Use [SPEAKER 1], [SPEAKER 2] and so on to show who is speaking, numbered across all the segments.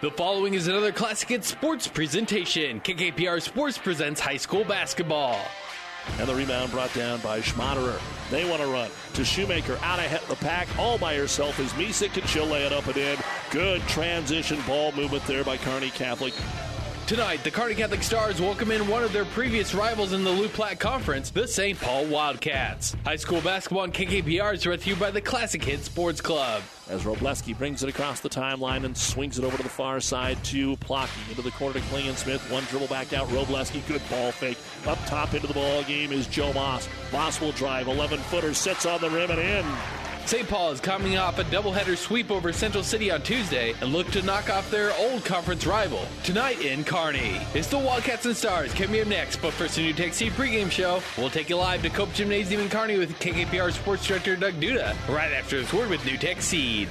[SPEAKER 1] The following is another Classic Hits Sports presentation. KKPR Sports presents high school basketball.
[SPEAKER 2] And the rebound brought down by Schmaderer. They want to run to Shoemaker out ahead of the pack all by herself as Misek and she'll lay it up and in. Good transition ball movement there by Kearney Catholic.
[SPEAKER 1] Tonight, the Kearney Catholic Stars welcome in one of their previous rivals in the Loup Platte Conference, the St. Paul Wildcats. High school basketball on KKPR is brought to you by the Classic Hit Sports Club.
[SPEAKER 2] As Robleski brings it across the timeline and swings it over to the far side to Plocky. Into the corner to Klingon Smith. One dribble back out. Robleski, good ball fake. Up top into the ball game is Joe Moss. Moss will drive. 11 footer, sits on the rim and in.
[SPEAKER 1] St. Paul is coming off a doubleheader sweep over Central City on Tuesday and look to knock off their old conference rival tonight in Kearney. It's the Wildcats and Stars coming up next, but first a NuTech Seed pregame show. We'll take you live to Cope Gymnasium in Kearney with KKPR Sports Director Doug Duda right after this word with NuTech Seed.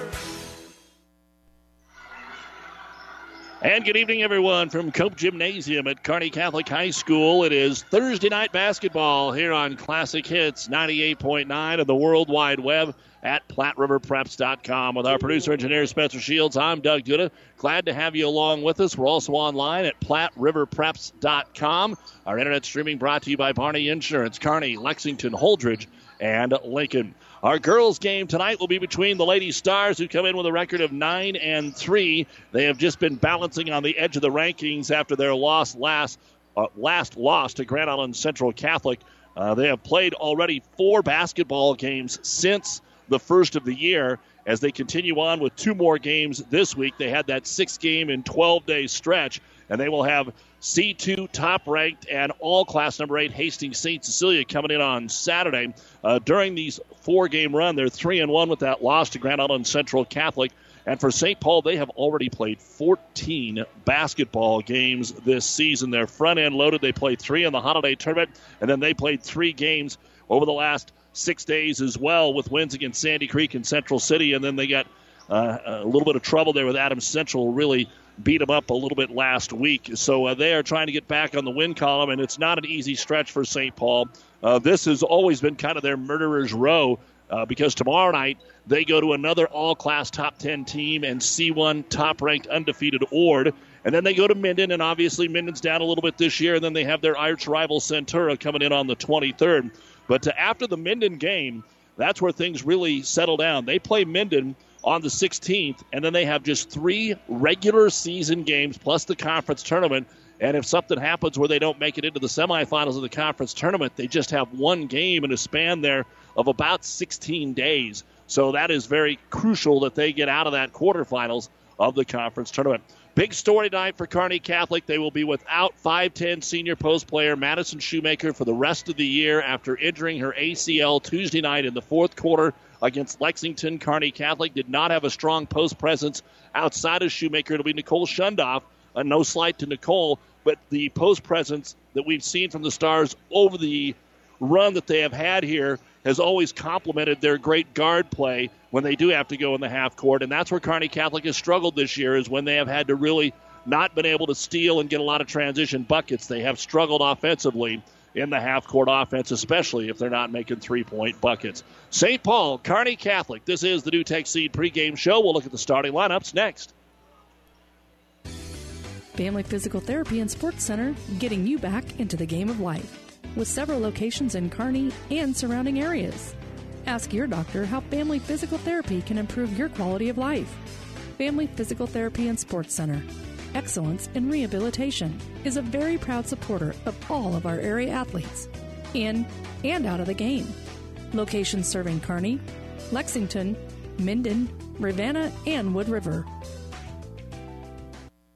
[SPEAKER 2] And good evening, everyone, from Cope Gymnasium at Kearney Catholic High School. It is Thursday night basketball here on Classic Hits 98.9 of the World Wide Web at PlatteRiverPreps.com. With our producer engineer Spencer Shields, I'm Doug Duda. Glad to have you along with us. We're also online at PlatteRiverPreps.com. Our internet streaming brought to you by Barney Insurance, Kearney, Lexington, Holdrege, and Lincoln. Our girls' game tonight will be between the Lady Stars, who come in with a record of nine and three. They have just been balancing on the edge of the rankings after their loss last uh, last loss to Grand Island Central Catholic. Uh, they have played already four basketball games since the first of the year. As they continue on with two more games this week, they had that six game in 12 day stretch, and they will have C2 top ranked and all class number eight Hastings St. Cecilia coming in on Saturday. Uh, during these four game run, they're three and one with that loss to Grand Island Central Catholic. And for St. Paul, they have already played 14 basketball games this season. They're front end loaded. They played three in the holiday tournament, and then they played three games over the last six days as well with wins against Sandy Creek and Central City. And then they got uh, a little bit of trouble there with Adams Central really beat them up a little bit last week. So uh, they are trying to get back on the win column, and it's not an easy stretch for St. Paul. Uh, this has always been kind of their murderer's row uh, because tomorrow night they go to another all class top 10 team and C1 top ranked undefeated Ord. And then they go to Minden, and obviously Minden's down a little bit this year. And then they have their arch rival Centura coming in on the 23rd. But after the Minden game, that's where things really settle down. They play Minden on the 16th, and then they have just three regular season games plus the conference tournament. And if something happens where they don't make it into the semifinals of the conference tournament, they just have one game in a span there of about 16 days. So that is very crucial that they get out of that quarterfinals of the conference tournament. Big story tonight for Kearney Catholic. They will be without 5'10 senior post player Madison Shoemaker for the rest of the year after injuring her ACL Tuesday night in the fourth quarter against Lexington. Kearney Catholic did not have a strong post presence outside of Shoemaker. It'll be Nicole Shundoff. Uh, no slight to Nicole, but the post presence that we've seen from the Stars over the run that they have had here has always complemented their great guard play when they do have to go in the half court. And that's where Kearney Catholic has struggled this year, is when they have had to really not been able to steal and get a lot of transition buckets. They have struggled offensively in the half court offense, especially if they're not making three point buckets. St. Paul, Kearney Catholic. This is the NuTech Seed pregame show. We'll look at the starting lineups next.
[SPEAKER 3] Family Physical Therapy and Sports Center, getting you back into the game of life. With several locations in Kearney and surrounding areas. Ask your doctor how Family Physical Therapy can improve your quality of life. Family Physical Therapy and Sports Center. Excellence in Rehabilitation is a very proud supporter of all of our area athletes, in and out of the game. Locations serving Kearney, Lexington, Minden, Ravenna, and Wood River.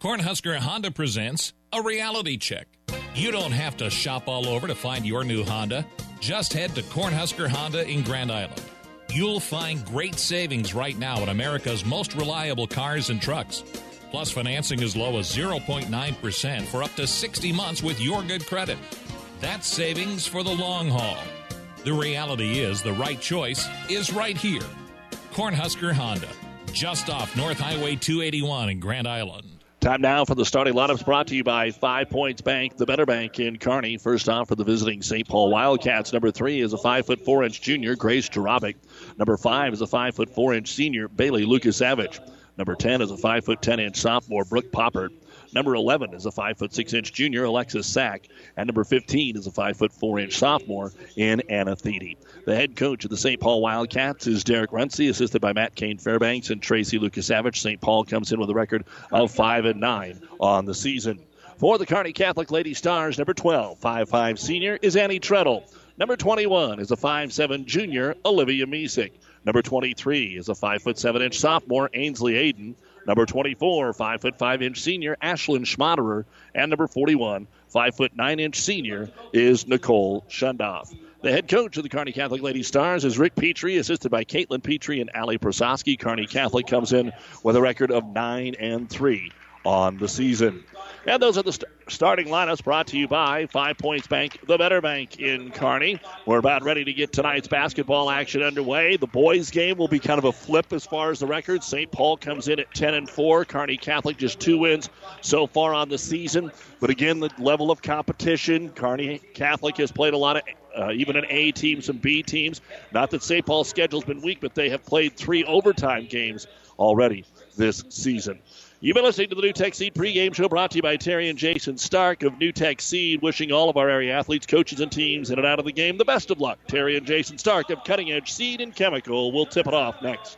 [SPEAKER 4] Cornhusker Honda presents a reality check. You don't have to shop all over to find your new Honda. Just head to Cornhusker Honda in Grand Island. You'll find great savings right now at America's most reliable cars and trucks. Plus, financing as low as 0.9% for up to 60 months with your good credit. That's savings for the long haul. The reality is the right choice is right here. Cornhusker Honda, just off North Highway 281 in Grand Island.
[SPEAKER 2] Time now for the starting lineups brought to you by Five Points Bank, the better bank in Kearney. First off for the visiting St. Paul Wildcats. Number three is a five foot four inch junior, Grace Jarabic. Number five is a five foot four inch senior, Bailey Lucas Savage. Number 10 is a five foot 10 inch sophomore, Brooke Poppert. Number 11 is a 5 foot 6 inch junior, Alexis Sack. And number 15 is a 5 foot 4 inch sophomore in Anna Thede. The head coach of the St. Paul Wildcats is Derek Runcie, assisted by Matt Kane Fairbanks and Tracy Lukasavich. St. Paul comes in with a record of 5 and 9 on the season. For the Kearney Catholic Lady Stars, number 12, 5'5 senior, is Annie Treadle. Number 21 is a 5'7 junior, Olivia Misick. Number 23 is a 5'7 inch sophomore, Ainsley Aiden. Number 24, 5 foot 5 inch senior, Ashlyn Schmaderer. And number 41, 5 foot 9 inch senior, is Nicole Shundoff. The head coach of the Kearney Catholic Lady Stars is Rick Petrie, assisted by Caitlin Petrie and Allie Prososki. Kearney Catholic comes in with a record of 9 and 3 on the season. And those are the st- starting lineups brought to you by Five Points Bank, the better bank in Kearney. We're about ready to get tonight's basketball action underway. The boys' game will be kind of a flip as far as the record. St. Paul comes in at 10 and 4. Kearney Catholic just two wins so far on the season. But again, the level of competition, Kearney Catholic has played a lot of uh, even an A team, some B teams. Not that St. Paul's schedule's been weak, but they have played three overtime games already this season. You've been listening to the NuTech Seed pregame show brought to you by Terry and Jason Stark of NuTech Seed, wishing all of our area athletes, coaches, and teams in and out of the game the best of luck. Terry and Jason Stark of Cutting Edge Seed and Chemical will tip it off next.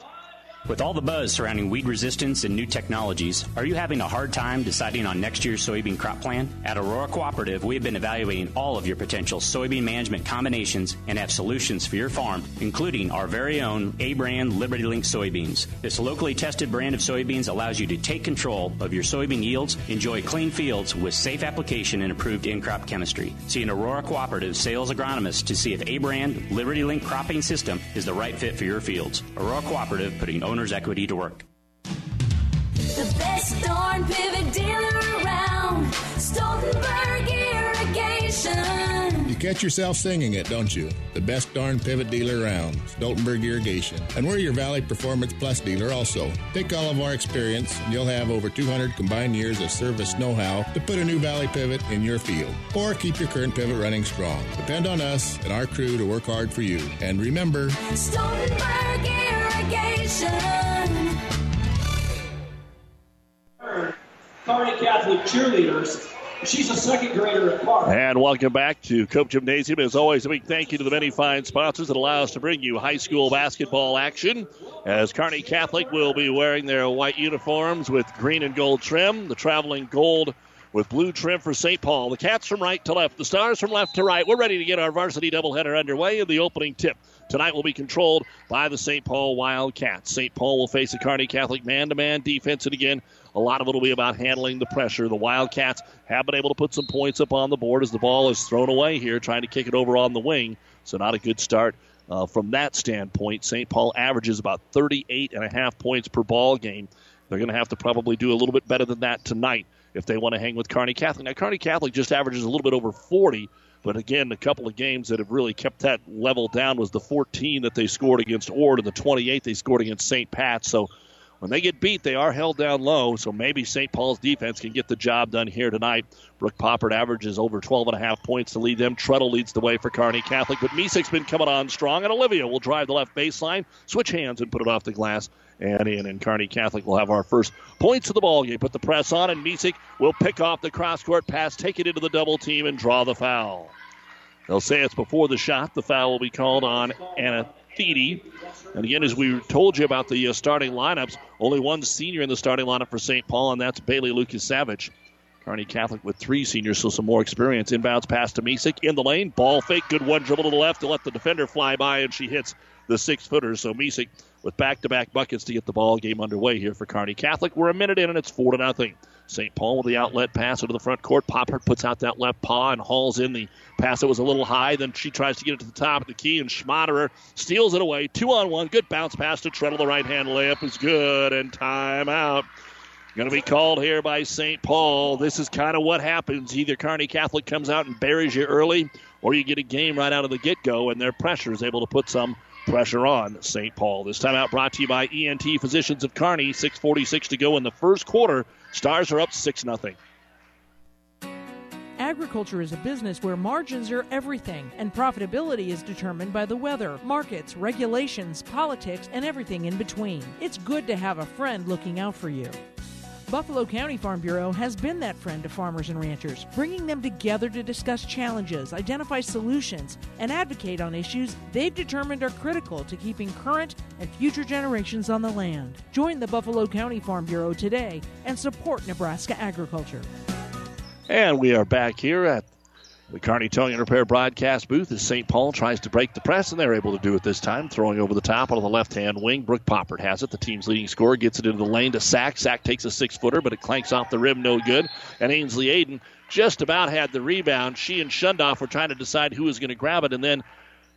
[SPEAKER 5] With all the buzz surrounding weed resistance and new technologies, are you having a hard time deciding on next year's soybean crop plan? At Aurora Cooperative, we have been evaluating all of your potential soybean management combinations and have solutions for your farm, including our very own A brand Liberty Link soybeans. This locally tested brand of soybeans allows you to take control of your soybean yields, enjoy clean fields with safe application and approved in crop chemistry. See an Aurora Cooperative sales agronomist to see if A brand Liberty Link cropping system is the right fit for your fields. Aurora Cooperative putting equity to work.
[SPEAKER 6] The best darn pivot dealer around. Stoltenberg Irrigation.
[SPEAKER 7] You catch yourself singing it, don't you? The best darn pivot dealer around, Stoltenberg Irrigation. And we're your Valley Performance Plus dealer also. Take all of our experience, and you'll have over 200 combined years of service know how to put a new Valley pivot in your field. Or keep your current pivot running strong. Depend on us and our crew to work hard for you. And remember,
[SPEAKER 6] Stoltenberg Irrigation.
[SPEAKER 8] Kearney Catholic cheerleaders. She's a second grader at Clark.
[SPEAKER 2] And welcome back to Cope Gymnasium. As always, a big thank you to the many fine sponsors that allow us to bring you high school basketball action. As Kearney Catholic will be wearing their white uniforms with green and gold trim, the traveling gold with blue trim for St. Paul. The Cats from right to left, the Stars from left to right. We're ready to get our varsity doubleheader underway in the opening tip. Tonight will be controlled by the St. Paul Wildcats. St. Paul will face a Kearney Catholic man to man defense, and again, a lot of it will be about handling the pressure. The Wildcats have been able to put some points up on the board as the ball is thrown away here, trying to kick it over on the wing. So, not a good start uh, from that standpoint. St. Paul averages about 38 and a half points per ball game. They're going to have to probably do a little bit better than that tonight if they want to hang with Kearney Catholic. Now, Kearney Catholic just averages a little bit over 40, but again, a couple of games that have really kept that level down was the 14 that they scored against Ord and the 28 they scored against St. Pat. So when they get beat, they are held down low. So maybe St. Paul's defense can get the job done here tonight. Brooke Poppert averages over 12 and a half points to lead them. Treadle leads the way for Kearney Catholic, but Misick's been coming on strong, and Olivia will drive the left baseline, switch hands, and put it off the glass and in. And Kearney Catholic will have our first points of the ball game. Put the press on, and Misick will pick off the cross court pass, take it into the double team, and draw the foul. They'll say it's before the shot. The foul will be called on Anna Thede. And again, as we told you about the uh, starting lineups, only one senior in the starting lineup for St. Paul, and that's Bailey Lucas Savage. Kearney Catholic with three seniors, so some more experience. Inbounds pass to Misick in the lane. Ball fake, good one dribble to the left to let the defender fly by, and she hits the six footer. So Misick with back-to-back buckets to get the ball game underway here for Kearney Catholic. We're a minute in and it's four to nothing. St. Paul with the outlet pass into the front court. Poppert puts out that left paw and hauls in the pass that was a little high. Then she tries to get it to the top of the key, and Schmaderer steals it away. Two on one. Good bounce pass to Treadle. The right hand layup is good, and timeout. Going to be called here by St. Paul. This is kind of what happens. Either Kearney Catholic comes out and buries you early, or you get a game right out of the get go, and their pressure is able to put some pressure on St. Paul. This timeout brought to you by ENT Physicians of Kearney. 6.46 to go in the first quarter. Stars are up 6 0.
[SPEAKER 9] Agriculture is a business where margins are everything, and profitability is determined by the weather, markets, regulations, politics, and everything in between. It's good to have a friend looking out for you. Buffalo County Farm Bureau has been that friend to farmers and ranchers, bringing them together to discuss challenges, identify solutions, and advocate on issues they've determined are critical to keeping current and future generations on the land. Join the Buffalo County Farm Bureau today and support Nebraska agriculture.
[SPEAKER 2] And we are back here at the Kearney Towing and Repair broadcast booth as St. Paul tries to break the press, and they're able to do it this time, throwing over the top on the left hand wing. Brooke Poppert has it. The team's leading scorer gets it into the lane to Sack. Sack takes a six footer, but it clanks off the rim, no good. And Ainsley Aiden just about had the rebound. She and Shundoff were trying to decide who was going to grab it, and then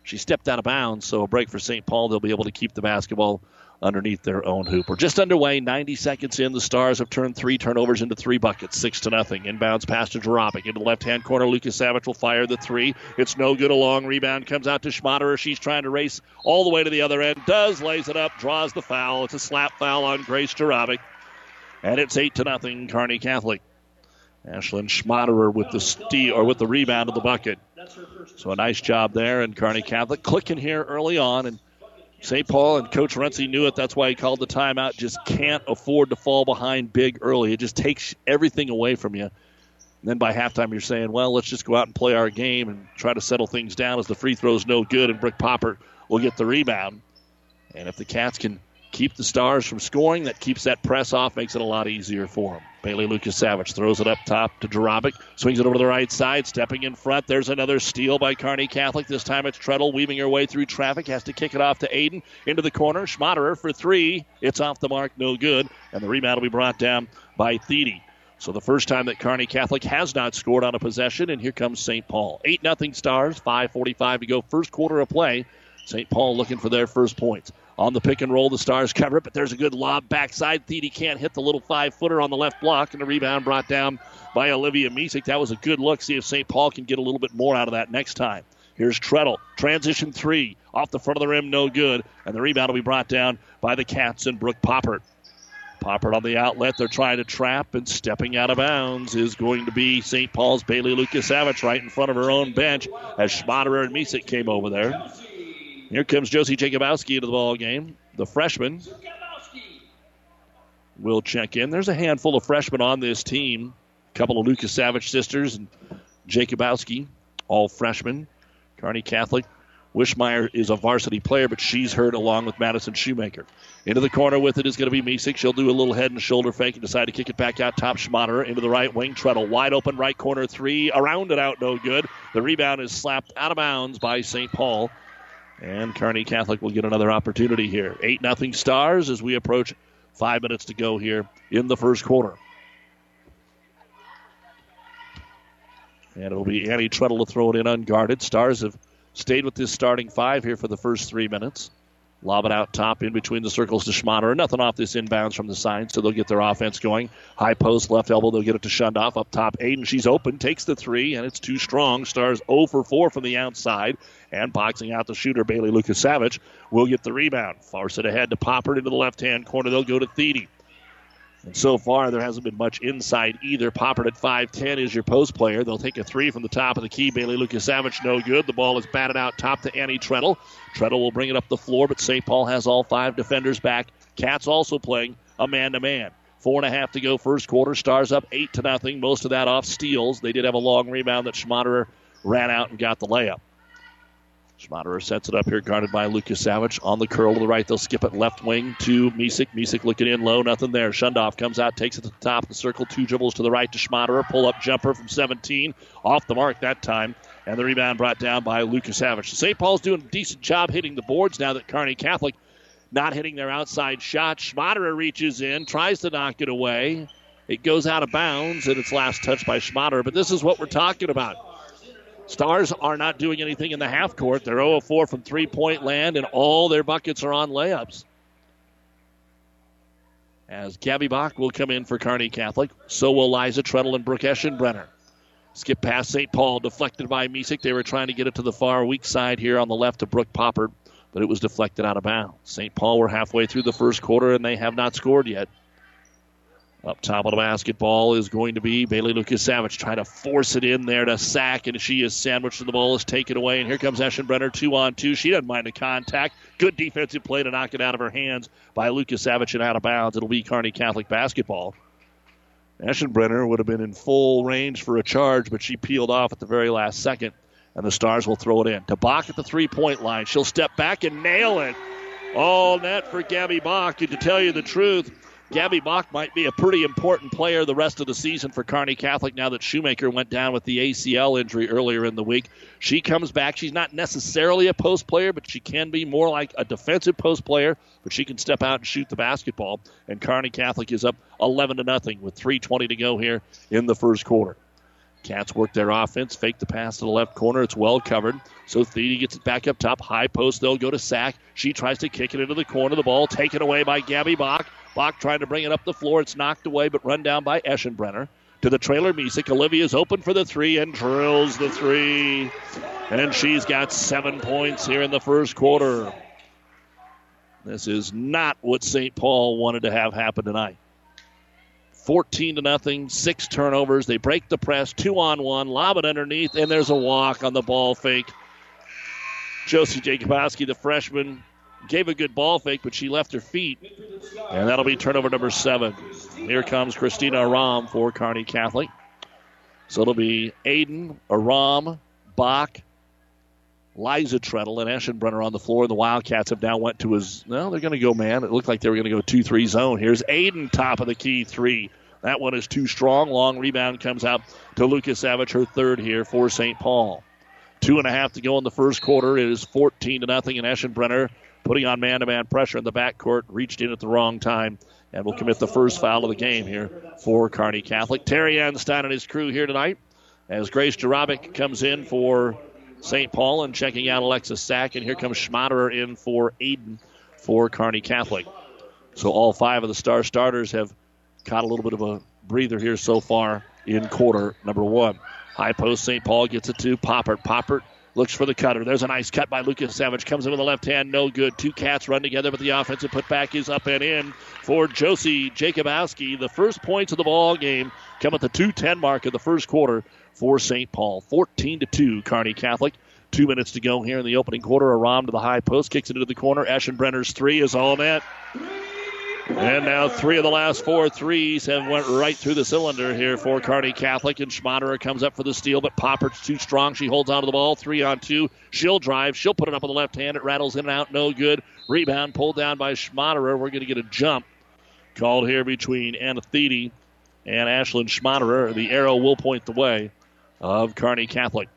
[SPEAKER 2] she stepped out of bounds. So a break for St. Paul. They'll be able to keep the basketball underneath their own hoop. We're just underway, 90 seconds in. The Stars have turned three turnovers into three buckets, six to nothing. Inbounds pass to Jarabic. Into the left hand corner, Lucas Savage will fire the three. It's no good. A long rebound comes out to Schmaderer. She's trying to race all the way to the other end. Does, lays it up, draws the foul. It's a slap foul on Grace Jarabic. And it's eight to nothing, Kearney Catholic. Ashlyn Schmaderer with the steal or with the rebound of the bucket. So a nice job there, and Kearney Catholic clicking here early on and St. Paul and Coach Runcie knew it. That's why he called the timeout. Just can't afford to fall behind big early. It just takes everything away from you. And then by halftime, you're saying, well, let's just go out and play our game and try to settle things down as the free throw's no good and Brick Popper will get the rebound. And if the Cats can keep the Stars from scoring, that keeps that press off, makes it a lot easier for them. Bailey Lucas Savage throws it up top to Jarabic, swings it over to the right side, stepping in front. There's another steal by Kearney Catholic. This time it's Treadle weaving her way through traffic, has to kick it off to Aiden into the corner. Schmaderer for three. It's off the mark, no good. And the rebound will be brought down by Thede. So the first time that Kearney Catholic has not scored on a possession, and here comes St. Paul. 8 nothing Stars, 5.45 to go, first quarter of play. St. Paul looking for their first points. On the pick and roll, the Stars cover it, but there's a good lob backside. Thede can't hit the little five footer on the left block, and the rebound brought down by Olivia Misek. That was a good look. See if St. Paul can get a little bit more out of that next time. Here's Treadle. Transition three. Off the front of the rim, no good. And the rebound will be brought down by the Cats and Brooke Poppert. Poppert on the outlet. They're trying to trap, and stepping out of bounds is going to be St. Paul's Bailey Lucas Savage right in front of her own bench as Schmaderer and Misek came over there. Here comes Josie Jacobowski into the ball game. The freshman will check in. There's a handful of freshmen on this team. A couple of Lucas Savage sisters and Jacobowski, all freshmen. Kearney Catholic. Wishmeyer is a varsity player, but she's hurt along with Madison Shoemaker. Into the corner with it is going to be Misek. She'll do a little head and shoulder fake and decide to kick it back out top Schmaderer into the right wing. Treadle wide open right corner three. Around it out, no good. The rebound is slapped out of bounds by St. Paul. And Kearney Catholic will get another opportunity here. 8 nothing Stars as we approach five minutes to go here in the first quarter. And it'll be Annie Treadle to throw it in unguarded. Stars have stayed with this starting five here for the first three minutes. Lob it out top in between the circles to Schmaderer. Nothing off this inbounds from the side, so they'll get their offense going. High post, left elbow, they'll get it to Shundoff. Up top, Aiden, she's open, takes the three, and it's too strong. Stars 0 for 4 from the outside. And boxing out the shooter, Bailey Lucas Savage, will get the rebound. Force it ahead to Poppert into the left hand corner. They'll go to Thede. And so far, there hasn't been much inside either. Poppert at 5'10 is your post player. They'll take a three from the top of the key. Bailey Lucas Savage, no good. The ball is batted out top to Annie Treadle. Treadle will bring it up the floor, but St. Paul has all five defenders back. Cats also playing a man to man. Four and a half to go, first quarter. Stars up eight to nothing. Most of that off steals. They did have a long rebound that Schmaderer ran out and got the layup. Schmaderer sets it up here, guarded by Lucas Savage. On the curl to the right, they'll skip it left wing to Misek. Misek looking in low, nothing there. Shundoff comes out, takes it to the top of the circle. Two dribbles to the right to Schmaderer. Pull up jumper from 17. Off the mark that time. And the rebound brought down by Lucas Savage. St. Paul's doing a decent job hitting the boards now that Kearney Catholic not hitting their outside shot. Schmaderer reaches in, tries to knock it away. It goes out of bounds, and it's last touched by Schmaderer. But this is what we're talking about. Stars are not doing anything in the half court. They're 0 4 from three point land, and all their buckets are on layups. As Gabby Bach will come in for Kearney Catholic, so will Liza Treadle and Brooke Eschenbrenner. Skip past St. Paul, deflected by Misek. They were trying to get it to the far weak side here on the left to Brooke Popper, but it was deflected out of bounds. St. Paul were halfway through the first quarter, and they have not scored yet. Up top of the basketball is going to be Bailey Lucas Savage trying to force it in there to sack, and she is sandwiched, and the ball is taken away. And here comes Eschenbrenner, two on two. She doesn't mind the contact. Good defensive play to knock it out of her hands by Lucas Savage and out of bounds. It'll be Kearney Catholic basketball. Eschenbrenner would have been in full range for a charge, but she peeled off at the very last second, and the Stars will throw it in. To Bach at the three point line. She'll step back and nail it. All net for Gabby Bach. And to tell you the truth, Gabby Bach might be a pretty important player the rest of the season for Kearney Catholic now that Shoemaker went down with the ACL injury earlier in the week. She comes back. She's not necessarily a post player, but she can be more like a defensive post player, but she can step out and shoot the basketball. And Kearney Catholic is up 11 to nothing with 3.20 to go here in the first quarter. Cats work their offense, fake the pass to the left corner. It's well covered. So Thede gets it back up top. High post, they'll go to sack. She tries to kick it into the corner. The ball taken away by Gabby Bach. Bach trying to bring it up the floor. It's knocked away, but run down by Eschenbrenner. To the trailer, Misek. Olivia's open for the three and drills the three. And she's got seven points here in the first quarter. This is not what St. Paul wanted to have happen tonight. 14 to nothing, six turnovers. They break the press, two on one, lob it underneath, and there's a walk on the ball fake. Josie Jacobowski, the freshman, gave a good ball fake, but she left her feet. And that'll be turnover number seven. Here comes Christina Aram for Kearney Catholic. So it'll be Aiden, Aram, Bach, Liza Treadle, and Eschenbrenner on the floor. The Wildcats have now went to his, No, they're going to go man. It looked like they were going to go 2 3 zone. Here's Aiden, top of the key, three. That one is too strong. Long rebound comes out to Lucas Savage, her third here for St. Paul. Two and a half to go in the first quarter. It is 14 to nothing, and Eschenbrenner putting on man-to-man pressure in the backcourt, reached in at the wrong time, and will commit the first foul of the game here for Kearney Catholic. Terry Anstein and his crew here tonight as Grace Jarabic comes in for St. Paul and checking out Alexis Sack, and here comes Schmaderer in for Aiden for Kearney Catholic. So all five of the star starters have caught a little bit of a breather here so far in quarter number one. High post, St. Paul gets it to Poppert. Poppert looks for the cutter. There's a nice cut by Lucas Savage. Comes in with the left hand, no good. Two cats run together, but the offensive putback is up and in for Josie Jacobowski. The first points of the ball game come at the 2:10 mark of the first quarter for St. Paul. 14 to two, Kearney Catholic. Two minutes to go here in the opening quarter. Aram to the high post, kicks it into the corner. Eschenbrenner's three is all net. And now three of the last four threes have went right through the cylinder here for Kearney Catholic. And Schmaderer comes up for the steal, but Poppert's too strong. She holds onto the ball. Three on two. She'll drive. She'll put it up with the left hand. It rattles in and out. No good. Rebound pulled down by Schmaderer. We're going to get a jump called here between Anna Thede and Ashlyn Schmaderer. The arrow will point the way of Kearney Catholic.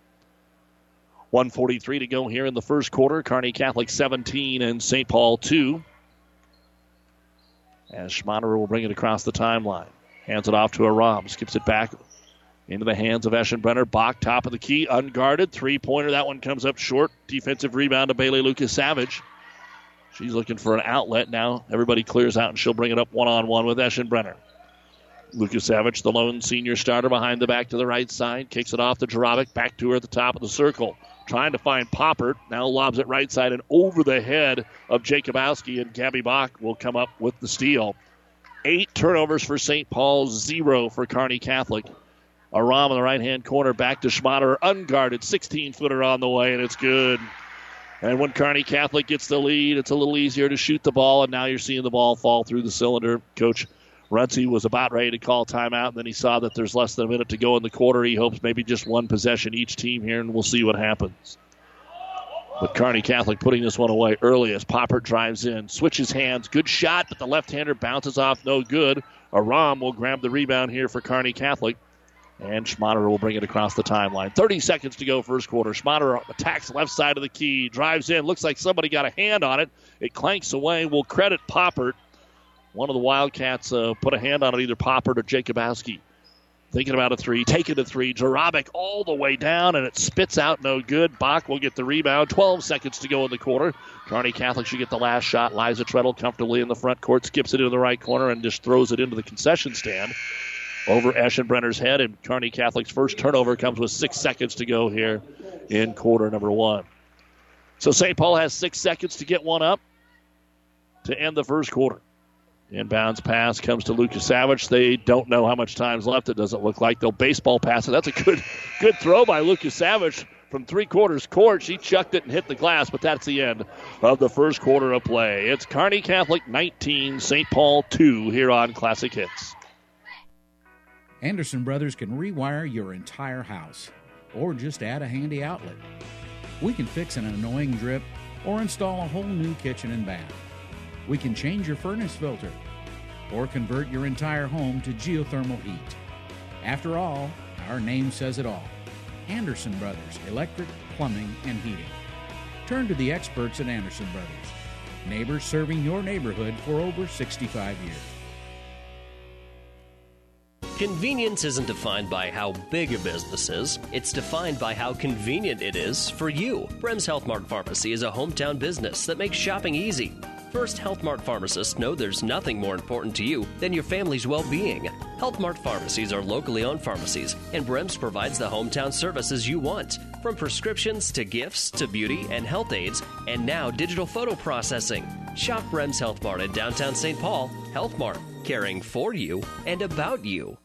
[SPEAKER 2] 143 to go here in the first quarter. Kearney Catholic 17 and St. Paul 2 as Schmaderer will bring it across the timeline. Hands it off to Aram. Skips it back into the hands of Eschenbrenner. Bach, top of the key, unguarded. Three pointer. That one comes up short. Defensive rebound to Bailey Lucas Savage. She's looking for an outlet now. Everybody clears out, and she'll bring it up one on one with Eschenbrenner. Lucas Savage, the lone senior starter behind the back to the right side, kicks it off to Jarabic. Back to her at the top of the circle. Trying to find Poppert. Now lobs it right side and over the head of Jacobowski, and Gabby Bach will come up with the steal. Eight turnovers for St. Paul, zero for Kearney Catholic. Aram in the right hand corner, back to Schmaderer, unguarded, 16 footer on the way, and it's good. And when Kearney Catholic gets the lead, it's a little easier to shoot the ball, and now you're seeing the ball fall through the cylinder. Coach Runcie was about ready to call timeout, and then he saw that there's less than a minute to go in the quarter. He hopes maybe just one possession each team here, and we'll see what happens. But Kearney Catholic putting this one away early as Popper drives in, switches hands, good shot, but the left-hander bounces off, no good. Aram will grab the rebound here for Kearney Catholic, And Schmaderer will bring it across the timeline. 30 seconds to go, first quarter. Schmaderer attacks left side of the key, drives in. Looks like somebody got a hand on it. It clanks away. We'll credit Poppert. One of the Wildcats uh, put a hand on it, either Popper or Jacobowski. Thinking about a three, taking a three. Jarabic all the way down, and it spits out no good. Bach will get the rebound. 12 seconds to go in the quarter. Kearney Catholic should get the last shot. Liza Treadle comfortably in the front court, skips it into the right corner, and just throws it into the concession stand over Eschenbrenner's head. And Kearney Catholic's first turnover comes with six seconds to go here in quarter number one. So St. Paul has six seconds to get one up to end the first quarter. Inbounds pass comes to Lucas Savage. They don't know how much time's left. It doesn't look like they'll baseball pass it. That's a good, good throw by Lucas Savage from three quarters court. She chucked it and hit the glass, but that's the end of the first quarter of play. It's Kearney Catholic 19, St. Paul 2 here on Classic Hits.
[SPEAKER 10] Anderson Brothers can rewire your entire house or just add a handy outlet. We can fix an annoying drip or install a whole new kitchen and bath. We can change your furnace filter or convert your entire home to geothermal heat. After all, our name says it all Anderson Brothers Electric, Plumbing, and Heating. Turn to the experts at Anderson Brothers, neighbors serving your neighborhood for over 65 years.
[SPEAKER 11] Convenience isn't defined by how big a business is, it's defined by how convenient it is for you. Brems Health Mart Pharmacy is a hometown business that makes shopping easy. First Health Mart pharmacists know there's nothing more important to you than your family's well being. Health Mart pharmacies are locally owned pharmacies, and Brems provides the hometown services you want from prescriptions to gifts to beauty and health aids, and now digital photo processing. Shop Brems Health Mart in downtown St. Paul. Health Mart, caring for you and about you.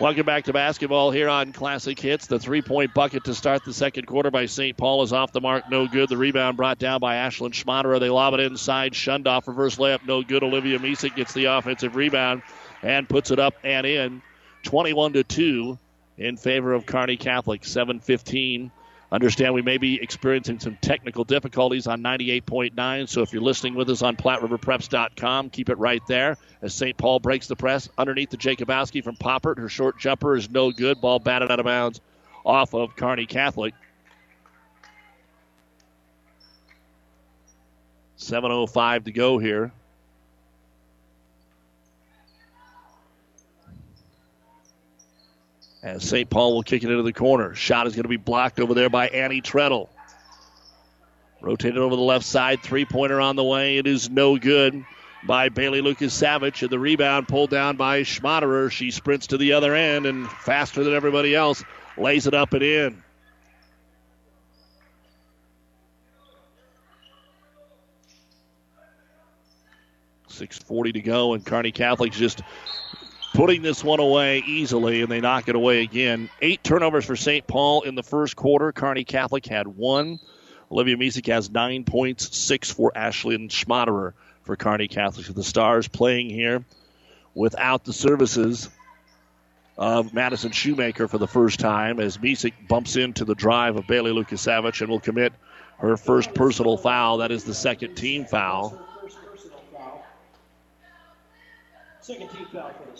[SPEAKER 2] Welcome back to basketball here on Classic Hits. The three point bucket to start the second quarter by St. Paul is off the mark, no good. The rebound brought down by Ashlyn Schmaderer. They lob it inside. Shundoff reverse layup, no good. Olivia Misek gets the offensive rebound and puts it up and in. 21 to 2 in favor of Kearney Catholic. 7:15 Understand we may be experiencing some technical difficulties on 98.9, so if you're listening with us on PlatteRiverPreps.com, keep it right there as St. Paul breaks the press underneath the Jacobowski from Poppert. Her short jumper is no good. Ball batted out of bounds off of Kearney Catholic. 7.05 to go here. As St. Paul will kick it into the corner. Shot is going to be blocked over there by Annie Treadle. Rotated over the left side. Three pointer on the way. It is no good by Bailey Lucas Savage. And the rebound pulled down by Schmaderer. She sprints to the other end and faster than everybody else lays it up and in. Six forty to go, and Kearney Catholic's just putting this one away easily, and they knock it away again. Eight turnovers for St. Paul in the first quarter. Kearney Catholic had one. Olivia Misek has nine points, six for Ashlyn Schmaderer for Kearney Catholic. So the Stars playing here without the services of Madison Shoemaker for the first time as Misek bumps into the drive of Bailey Lukasavich and will commit her first personal foul. That is the second team foul.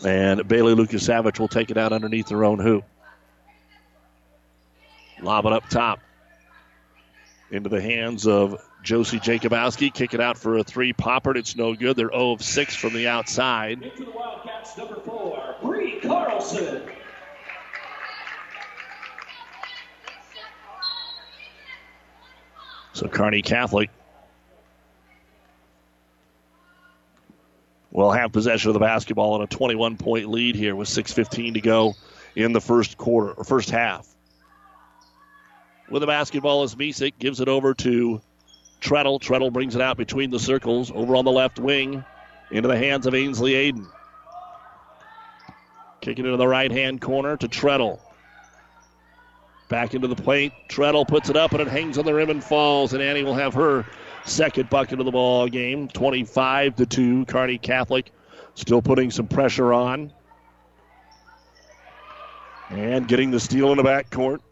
[SPEAKER 2] And Bailey Lucas Savage will take it out underneath their own hoop. Lob it up top into the hands of Josie Jacobowski. Kick it out for a three. popper. it's no good. They're 0 of 6 from the outside.
[SPEAKER 8] Into the Wildcats, number four, Bree Carlson.
[SPEAKER 2] So Kearney Catholic will have possession of the basketball in a 21 point lead here with 6.15 to go in the first quarter or first half. With the basketball is Misek, gives it over to Treadle. Treadle brings it out between the circles over on the left wing into the hands of Ainsley Aiden. Kicking it in the right hand corner to Treadle. Back into the plate. Treadle puts it up and it hangs on the rim and falls. And Annie will have her second bucket of the ball game. 25 to 2. Kearney Catholic still putting some pressure on. And getting the steal in the back court.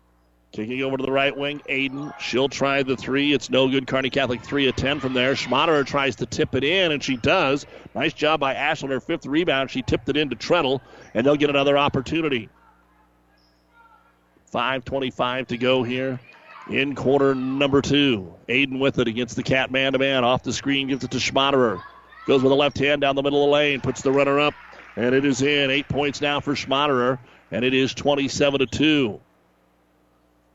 [SPEAKER 2] Kicking over to the right wing, Aiden. She'll try the three. It's no good. Kearney Catholic 3 of 10 from there. Schmaderer tries to tip it in, and she does. Nice job by Ashlyn. Her fifth rebound. She tipped it into Treadle, and they'll get another opportunity. 5.25 to go here in quarter number two. Aiden with it against the cat man to man. Off the screen, gives it to Schmaderer. Goes with the left hand down the middle of the lane, puts the runner up, and it is in. Eight points now for Schmaderer, and it is 27 to 2.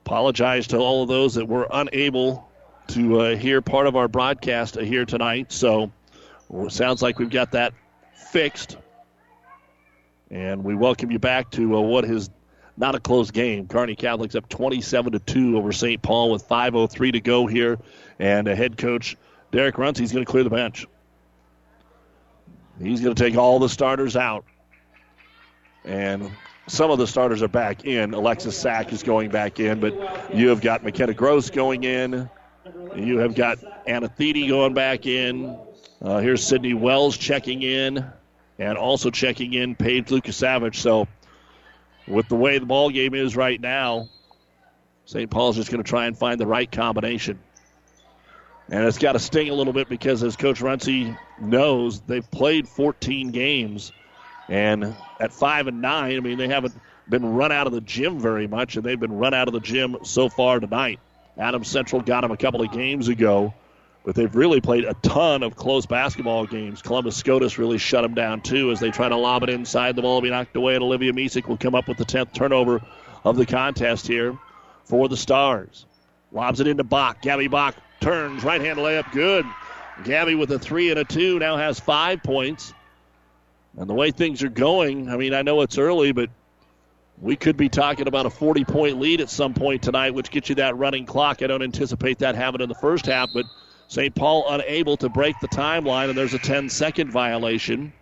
[SPEAKER 2] Apologize to all of those that were unable to uh, hear part of our broadcast here tonight. So sounds like we've got that fixed. And we welcome you back to uh, what is not a close game. Kearney Catholic's up 27 to 2 over St. Paul with 5.03 to go here. And head coach Derek Runts, he's going to clear the bench. He's going to take all the starters out. And some of the starters are back in. Alexis Sack is going back in, but you have got McKenna Gross going in. You have got Anna Thede going back in. Uh, here's Sydney Wells checking in, and also checking in Paige Lukasavage. So, with the way the ball game is right now, St. Paul's just going to try and find the right combination. And it's got to sting a little bit because, as Coach Runcie knows, they've played 14 games and at five and nine, I mean, they haven't been run out of the gym very much, and they've been run out of the gym so far tonight. Adams Central got them a couple of games ago, but they've really played a ton of close basketball games. Columbus SCOTUS really shut them down, too, as they try to lob it inside. The ball will be knocked away, and Olivia Misek will come up with the 10th turnover of the contest here for the Stars. Lobs it into Bach. Gabby Bach turns, right hand layup, good. Gabby with a three and a two now has five points. And the way things are going, I mean, I know it's early, but we could be talking about a 40 point lead at some point tonight, which gets you that running clock. I don't anticipate that happening in the first half, but St. Paul unable to break the timeline, and there's a 10 second violation.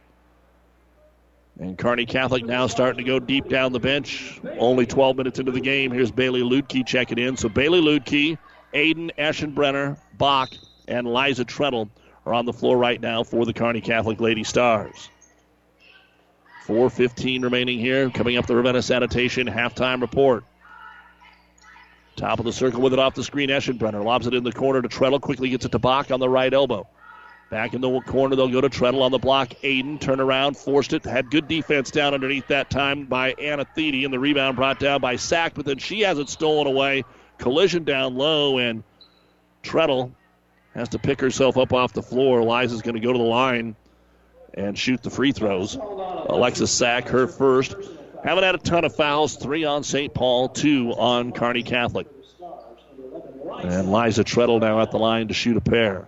[SPEAKER 2] And Kearney Catholic now starting to go deep down the bench. Only 12 minutes into the game. Here's Bailey Ludke checking in. So Bailey Ludke, Aiden Eschenbrenner, Bach, and Liza Treadle are on the floor right now for the Kearney Catholic Lady Stars. 4.15 remaining here. Coming up the Ravenna Sanitation halftime report. Top of the circle with it off the screen. Eschenbrenner lobs it in the corner to Treadle. Quickly gets it to Bach on the right elbow. Back in the corner, they'll go to Treadle on the block. Aiden turn around, forced it. Had good defense down underneath that time by Anna and the rebound brought down by Sack, but then she has it stolen away. Collision down low, and Treadle has to pick herself up off the floor. Liza's going to go to the line and shoot the free throws. Alexis Sack, her first. Haven't had a ton of fouls. Three on St. Paul, two on Kearney Catholic. And Liza Treadle now at the line to shoot a pair.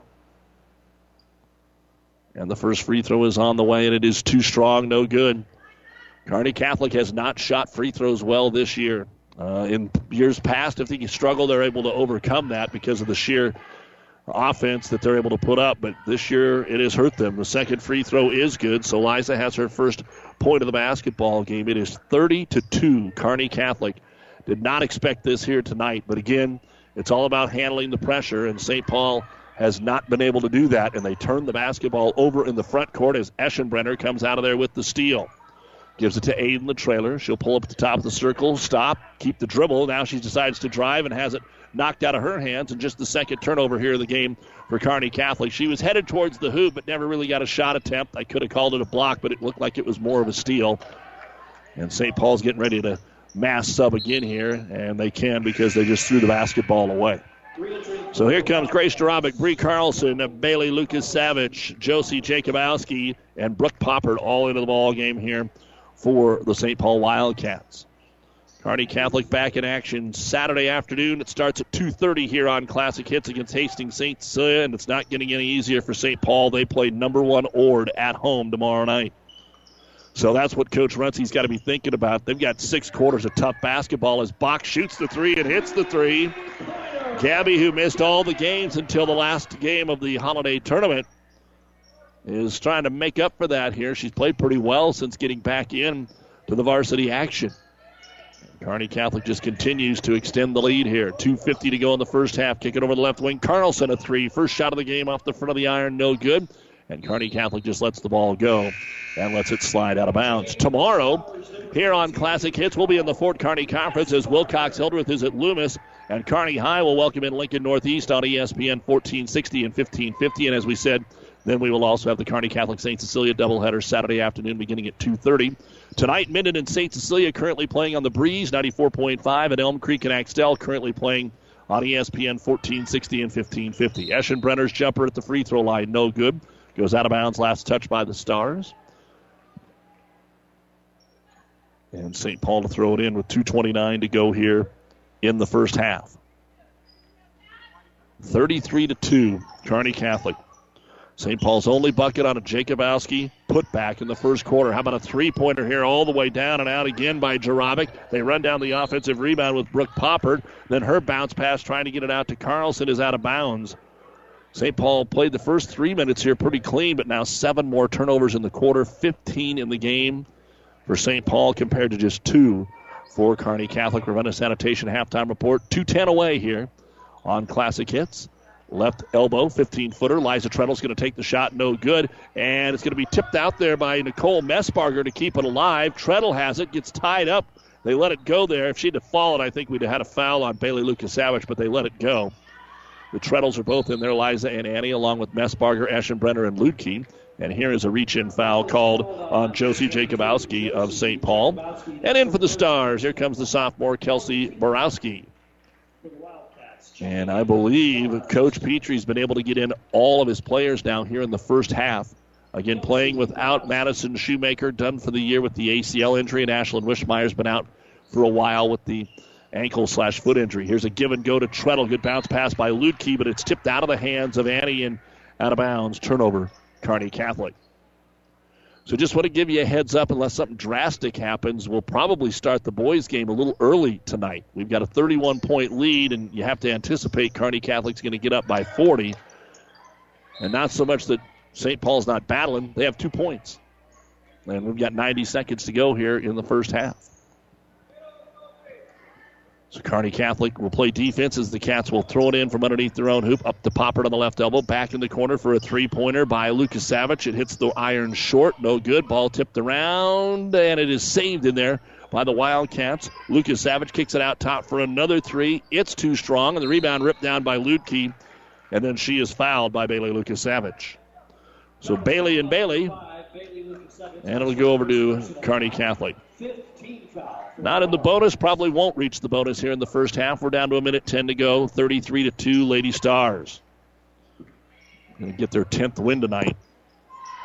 [SPEAKER 2] And the first free throw is on the way, and it is too strong, no good. Kearney Catholic has not shot free throws well this year. Uh, in years past, if they struggle, they're able to overcome that because of the sheer offense that they're able to put up. But this year, it has hurt them. The second free throw is good, so Liza has her first point of the basketball game. It is 30 to two. Kearney Catholic did not expect this here tonight, but again, it's all about handling the pressure, and St. Paul has not been able to do that, and they turn the basketball over in the front court as Eschenbrenner comes out of there with the steal. Gives it to Aiden, the trailer. She'll pull up at the top of the circle, stop, keep the dribble. Now she decides to drive and has it knocked out of her hands, and just the second turnover here of the game for Kearney Catholic. She was headed towards the hoop, but never really got a shot attempt. I could have called it a block, but it looked like it was more of a steal. And St. Paul's getting ready to mass sub again here, and they can because they just threw the basketball away. So here comes Grace Durabic, Bree Carlson, Bailey Lucas Savage, Josie Jacobowski, and Brooke Popper all into the ball game here for the St. Paul Wildcats. Kearney Catholic back in action Saturday afternoon. It starts at 2:30 here on Classic Hits against Hastings St. Cecilia, uh, and it's not getting any easier for St. Paul. They play number one Ord at home tomorrow night. So that's what Coach Runcie's got to be thinking about. They've got six quarters of tough basketball as Bach shoots the three and hits the three. Gabby, who missed all the games until the last game of the holiday tournament, is trying to make up for that here. She's played pretty well since getting back in to the varsity action. Kearney Catholic just continues to extend the lead here. 2.50 to go in the first half. Kick it over the left wing. Carlson a three. First shot of the game off the front of the iron, no good. And Kearney Catholic just lets the ball go and lets it slide out of bounds. Tomorrow, here on Classic Hits, we'll be in the Fort Kearny Conference as Wilcox Hildreth is at Loomis. And Kearney High will welcome in Lincoln Northeast on ESPN 1460 and 1550. And as we said, then we will also have the Kearney Catholic St. Cecilia doubleheader Saturday afternoon beginning at 2.30. Tonight, Minden and St. Cecilia currently playing on the Breeze 94.5 and Elm Creek and Axtell currently playing on ESPN 1460 and 1550. Eschenbrenner's jumper at the free throw line, no good. Goes out of bounds, last touch by the Stars. And St. Paul to throw it in with 2.29 to go here in the first half. 33 to 2, Kearney Catholic. St. Paul's only bucket on a Jacobowski putback in the first quarter. How about a three pointer here all the way down and out again by Jarabic? They run down the offensive rebound with Brooke Poppard. Then her bounce pass trying to get it out to Carlson is out of bounds. St. Paul played the first three minutes here pretty clean, but now seven more turnovers in the quarter, 15 in the game for St. Paul compared to just two for Kearney Catholic. Ravenna Sanitation halftime report. 210 away here on Classic Hits. Left elbow, 15 footer. Liza Treadle's going to take the shot, no good. And it's going to be tipped out there by Nicole Messbarger to keep it alive. Treadle has it, gets tied up. They let it go there. If she'd have fallen, I think we'd have had a foul on Bailey Lucas Savage, but they let it go. The Treadles are both in there, Liza and Annie, along with Messbarger, Eschenbrenner, and Ludke. And here is a reach in foul called on Josie Jacobowski of St. Paul. And in for the Stars, here comes the sophomore Kelsey Borowski. And I believe Coach Petrie's been able to get in all of his players down here in the first half. Again, playing without Madison Shoemaker, done for the year with the ACL injury, and Ashlyn Wishmeyer's been out for a while with the ankle slash foot injury. Here's a give and go to Treadle. Good bounce pass by Ludke, but it's tipped out of the hands of Annie and out of bounds. Turnover, Kearney Catholic. So just want to give you a heads up, unless something drastic happens, we'll probably start the boys' game a little early tonight. We've got a 31 point lead, and you have to anticipate Kearney Catholic's going to get up by 40. And not so much that St. Paul's not battling, they have two points. And we've got 90 seconds to go here in the first half. So Kearney Catholic will play defense as the Cats will throw it in from underneath their own hoop. Up to popper on the left elbow. Back in the corner for a three pointer by Lucas Savage. It hits the iron short. No good. Ball tipped around, and it is saved in there by the Wildcats. Lucas Savage kicks it out top for another three. It's too strong, and the rebound ripped down by Ludke. And then she is fouled by Bailey Lucas Savage. So Bailey and Bailey. And it'll go over to Kearney Catholic. Not in the bonus, probably won't reach the bonus here in the first half. We're down to a minute 10 to go, 33 to 2, Lady Stars. Going to get their 10th win tonight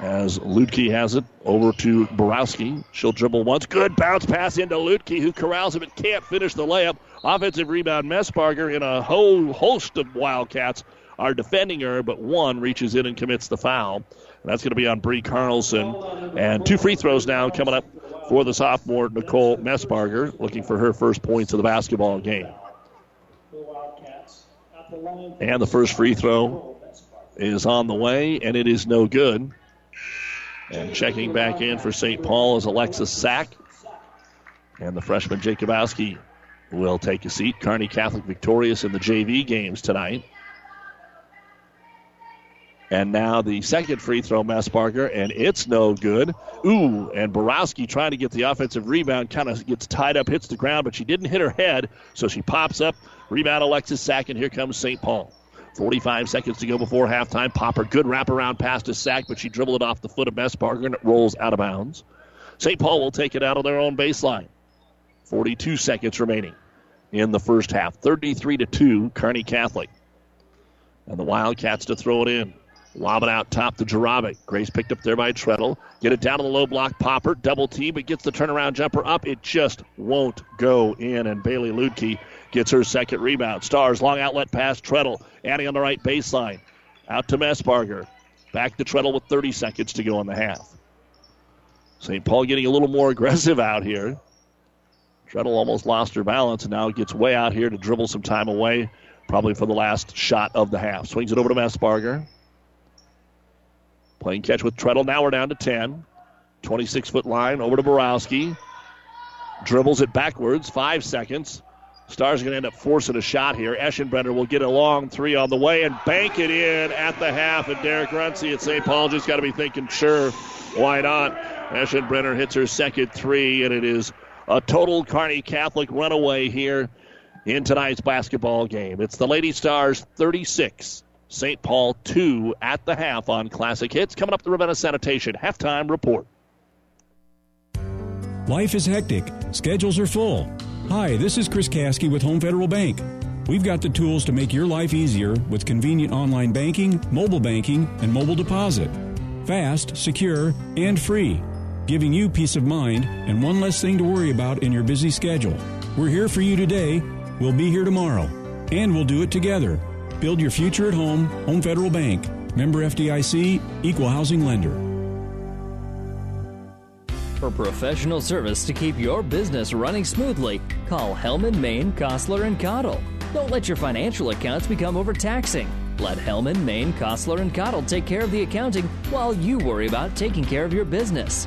[SPEAKER 2] as Ludke has it over to Borowski. She'll dribble once. Good bounce pass into Ludke, who corrals him but can't finish the layup. Offensive rebound, Messbarger in a whole host of Wildcats are defending her, but one reaches in and commits the foul. And that's going to be on Bree Carlson. And two free throws now coming up for the sophomore Nicole Messbarger, looking for her first points of the basketball game. And the first free throw is on the way, and it is no good. And checking back in for St. Paul is Alexis Sack. And the freshman Jacobowski will take a seat. Kearney Catholic victorious in the JV games tonight. And now the second free throw, Mass Messbarger, and it's no good. Ooh, and Borowski trying to get the offensive rebound, kind of gets tied up, hits the ground, but she didn't hit her head, so she pops up. Rebound, Alexis Sack, and here comes St. Paul. 45 seconds to go before halftime. Popper, good wraparound pass to Sack, but she dribbled it off the foot of Mass Messbarger, and it rolls out of bounds. St. Paul will take it out of their own baseline. 42 seconds remaining in the first half. 33 to 2, Kearney Catholic. And the Wildcats to throw it in. Lob it out top to Jarabic. Grace picked up there by Treadle. Get it down to the low block. Popper, double team, but gets the turnaround jumper up. It just won't go in, and Bailey Ludke gets her second rebound. Stars, long outlet pass, Treadle. Adding on the right baseline. Out to Messbarger. Back to Treadle with 30 seconds to go in the half. St. Paul getting a little more aggressive out here. Treadle almost lost her balance and now gets way out here to dribble some time away, probably for the last shot of the half. Swings it over to Messbarger. Playing catch with Treadle. Now we're down to 10. 26 foot line over to Borowski. Dribbles it backwards. Five seconds. Stars are going to end up forcing a shot here. Eschenbrenner will get a long three on the way and bank it in at the half. And Derek Runcie at St. Paul just got to be thinking, sure, why not? Eschenbrenner hits her second three, and it is a total Kearney Catholic runaway here in tonight's basketball game. It's the Lady Stars 36, St. Paul 2 at the half on Classic Hits. Coming up, the Ravenna Sanitation halftime report.
[SPEAKER 12] Life is hectic, schedules are full. Hi, this is Chris Kasky with Home Federal Bank. We've got the tools to make your life easier with convenient online banking, mobile banking, and mobile deposit. Fast, secure, and free, giving you peace of mind and one less thing to worry about in your busy schedule. We're here for you today, we'll be here tomorrow, and we'll do it together. Build your future at home, Home Federal Bank. Member FDIC, Equal Housing Lender.
[SPEAKER 13] For professional service to keep your business running smoothly, call Hellman, Maine, Kostler, and Cottle. Don't let your financial accounts become overtaxing. Let Hellman, Maine, Kostler, and Cottle take care of the accounting while you worry about taking care of your business.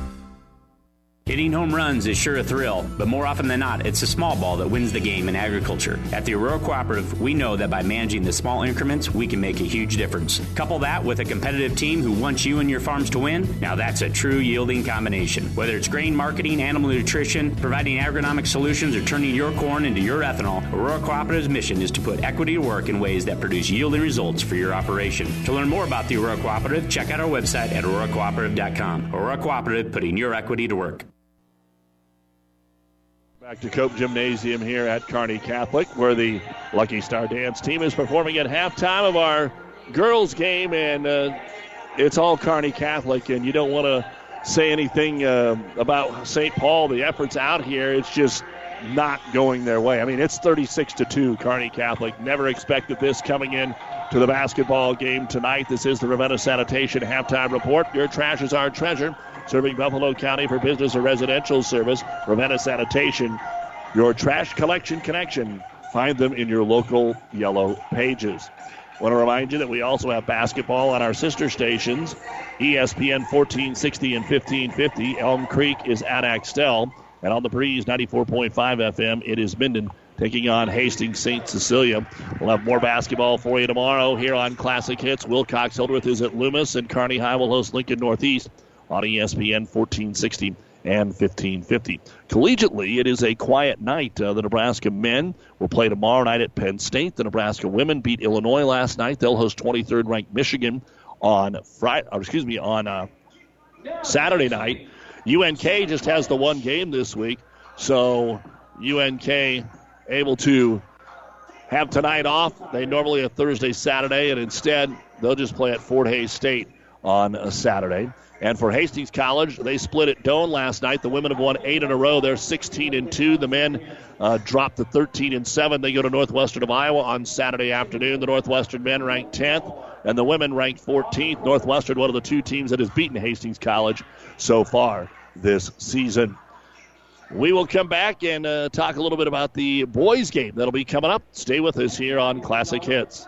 [SPEAKER 5] Hitting home runs is sure a thrill, but more often than not, it's the small ball that wins the game in agriculture. At the Aurora Cooperative, we know that by managing the small increments, we can make a huge difference. Couple that with a competitive team who wants you and your farms to win, now that's a true yielding combination. Whether it's grain marketing, animal nutrition, providing agronomic solutions, or turning your corn into your ethanol, Aurora Cooperative's mission is to put equity to work in ways that produce yielding results for your operation. To learn more about the Aurora Cooperative, check out our website at auroracooperative.com. Aurora Cooperative, putting your equity to work.
[SPEAKER 2] Back to Cope Gymnasium here at Kearney Catholic, where the Lucky Star Dance team is performing at halftime of our girls' game, and uh, it's all Kearney Catholic, and you don't want to say anything uh, about St. Paul. The efforts out here, it's just not going their way. I mean, it's 36 to 2, Kearney Catholic. Never expected this coming in to the basketball game tonight. This is the Ravenna Sanitation halftime report. Your trash is our treasure serving Buffalo County for business or residential service. Ravenna Sanitation, your trash collection connection. Find them in your local yellow pages. Want to remind you that we also have basketball on our sister stations, ESPN 1460 and 1550. Elm Creek is at Axtell, and on the breeze 94.5 FM, it is Minden taking on Hastings St. Cecilia. We'll have more basketball for you tomorrow here on Classic Hits. Wilcox Hildreth is at Loomis, and Kearney High will host Lincoln Northeast on ESPN 1460 and 1550. Collegiately, it is a quiet night. Uh, the Nebraska men will play tomorrow night at Penn State. The Nebraska women beat Illinois last night. They'll host 23rd ranked Michigan on Friday, or excuse me, on uh, Saturday night. UNK just has the one game this week, so UNK able to have tonight off. They normally a Thursday, Saturday, and instead they'll just play at Fort Hays State on a Saturday. And for Hastings College, they split at Doane last night. The women have won eight in a row. They're 16 and two. The men uh, dropped to 13 and seven. They go to Northwestern of Iowa on Saturday afternoon. The Northwestern men ranked 10th, and the women ranked 14th. Northwestern, one of the two teams that has beaten Hastings College so far this season. We will come back and uh, talk a little bit about the boys' game that'll be coming up. Stay with us here on Classic Hits.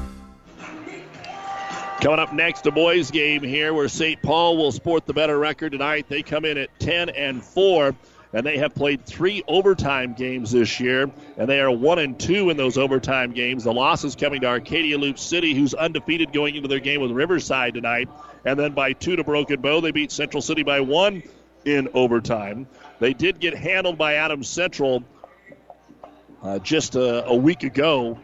[SPEAKER 2] Coming up next, a boys game here where St. Paul will sport the better record tonight. They come in at 10 and 4 and they have played three overtime games this year, and they are one and two in those overtime games. The loss is coming to Arcadia Loop City, who's undefeated going into their game with Riverside tonight, and then by two to Broken Bow, they beat Central City by one in overtime. They did get handled by Adams Central uh, just a, a, week ago.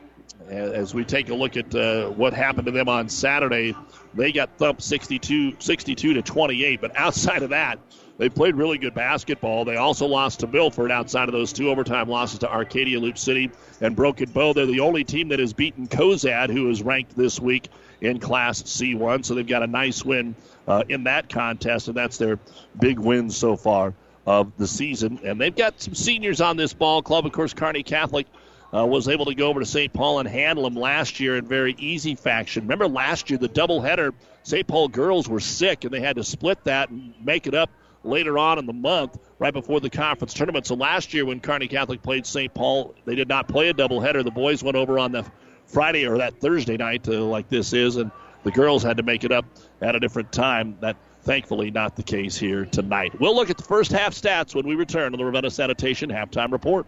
[SPEAKER 2] As we take a look at uh, what happened to them on Saturday, they got thumped 62, 62 to 28. But outside of that, they played really good basketball. They also lost to Milford outside of those two overtime losses to Arcadia Loop City and Broken Bow. They're the only team that has beaten Cozad, who is ranked this week in Class C1. So they've got a nice win uh, in that contest, and that's their big win so far of the season. And they've got some seniors on this ball club. Of course, Kearney Catholic uh, was able to go over to St. Paul and handle them last year in very easy fashion. Remember last year, the doubleheader, St. Paul girls were sick, and they had to split that and make it up later on in the month, right before the conference tournament. So last year, when Kearney Catholic played St. Paul, they did not play a doubleheader. The boys went over on the Friday or that Thursday night, uh, like this is, and the girls had to make it up at a different time. That thankfully not the case here tonight. We'll look at the first half stats when we return to the Ravenna Sanitation halftime report.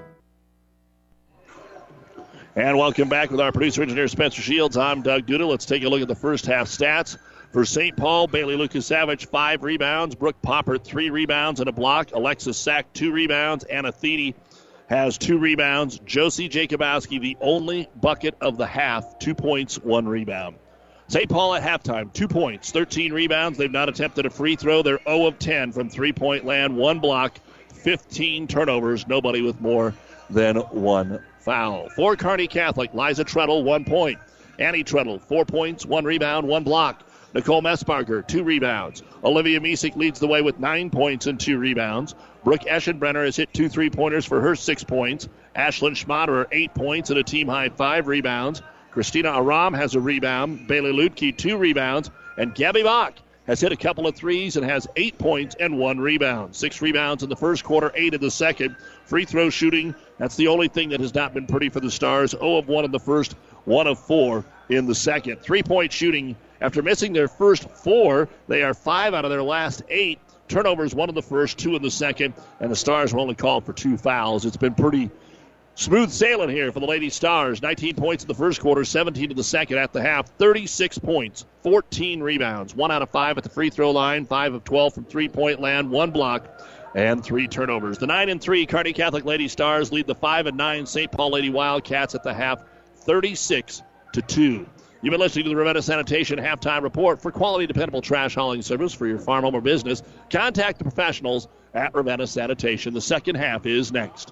[SPEAKER 2] And welcome back with our producer engineer Spencer Shields. I'm Doug Duda. Let's take a look at the first half stats. For St. Paul, Bailey Lucas Savage, five rebounds. Brooke Popper, three rebounds and a block. Alexis Sack, two rebounds. Anna Thede has two rebounds. Josie Jacobowski, the only bucket of the half, two points, one rebound. St. Paul at halftime, two points, 13 rebounds. They've not attempted a free throw. They're 0 of 10 from three point land, one block, 15 turnovers. Nobody with more than one foul. For Kearney Catholic, Liza Treadle, one point. Annie Treadle, four points, one rebound, one block. Nicole Messbarger, two rebounds. Olivia Misek leads the way with nine points and two rebounds. Brooke Eschenbrenner has hit two three pointers for her six points. Ashlyn Schmaderer, eight points and a team high five rebounds. Christina Aram has a rebound. Bailey Ludke, two rebounds. And Gabby Bach has hit a couple of threes and has eight points and one rebound. Six rebounds in the first quarter, eight in the second. Free throw shooting, that's the only thing that has not been pretty for the Stars. 0 of 1 in the first, 1 of 4 in the second. Three point shooting, after missing their first four, they are five out of their last eight. Turnovers, one in the first, two in the second, and the Stars were only called for two fouls. It's been pretty smooth sailing here for the Lady Stars. 19 points in the first quarter, 17 in the second at the half, 36 points, 14 rebounds, one out of five at the free throw line, five of 12 from three point land, one block, and three turnovers. The nine and three Kearney Catholic Lady Stars lead the five and nine St. Paul Lady Wildcats at the half, 36 to two. You've been listening to the Ravenna Sanitation halftime report. For quality, dependable trash hauling service for your farm, home, or business, contact the professionals at Ravenna Sanitation. The second half is next.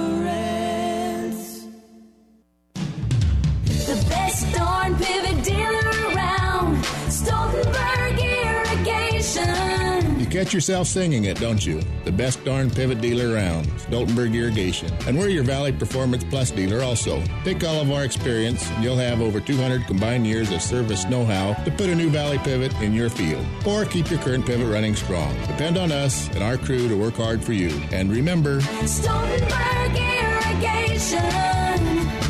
[SPEAKER 6] Pivot dealer around. Stoltenberg Irrigation.
[SPEAKER 7] You catch yourself singing it, don't you? The best darn pivot dealer around, Stoltenberg Irrigation. And we're your Valley Performance Plus dealer also. Take all of our experience, and you'll have over 200 combined years of service know how to put a new Valley pivot in your field. Or keep your current pivot running strong. Depend on us and our crew to work hard for you. And remember,
[SPEAKER 6] Stoltenberg Irrigation.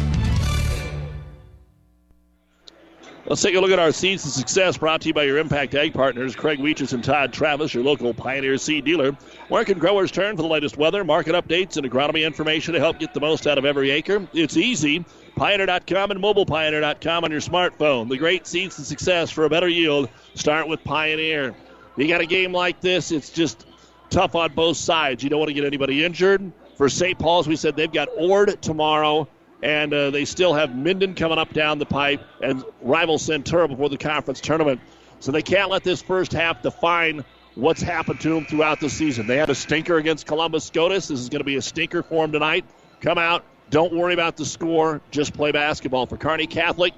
[SPEAKER 2] Let's take a look at our seeds to success brought to you by your Impact Ag partners, Craig Weeches and Todd Travis, your local Pioneer seed dealer. Where can growers turn for the latest weather, market updates, and agronomy information to help get the most out of every acre? It's easy. Pioneer.com and mobilepioneer.com on your smartphone. The great seeds to success for a better yield start with Pioneer. You got a game like this, it's just tough on both sides. You don't want to get anybody injured. For St. Paul's, we said they've got Ord tomorrow and uh, they still have Minden coming up down the pipe and rival Centura before the conference tournament. So they can't let this first half define what's happened to them throughout the season. They had a stinker against Columbus SCOTUS. This is going to be a stinker for them tonight. Come out, don't worry about the score, just play basketball. For Kearney Catholic,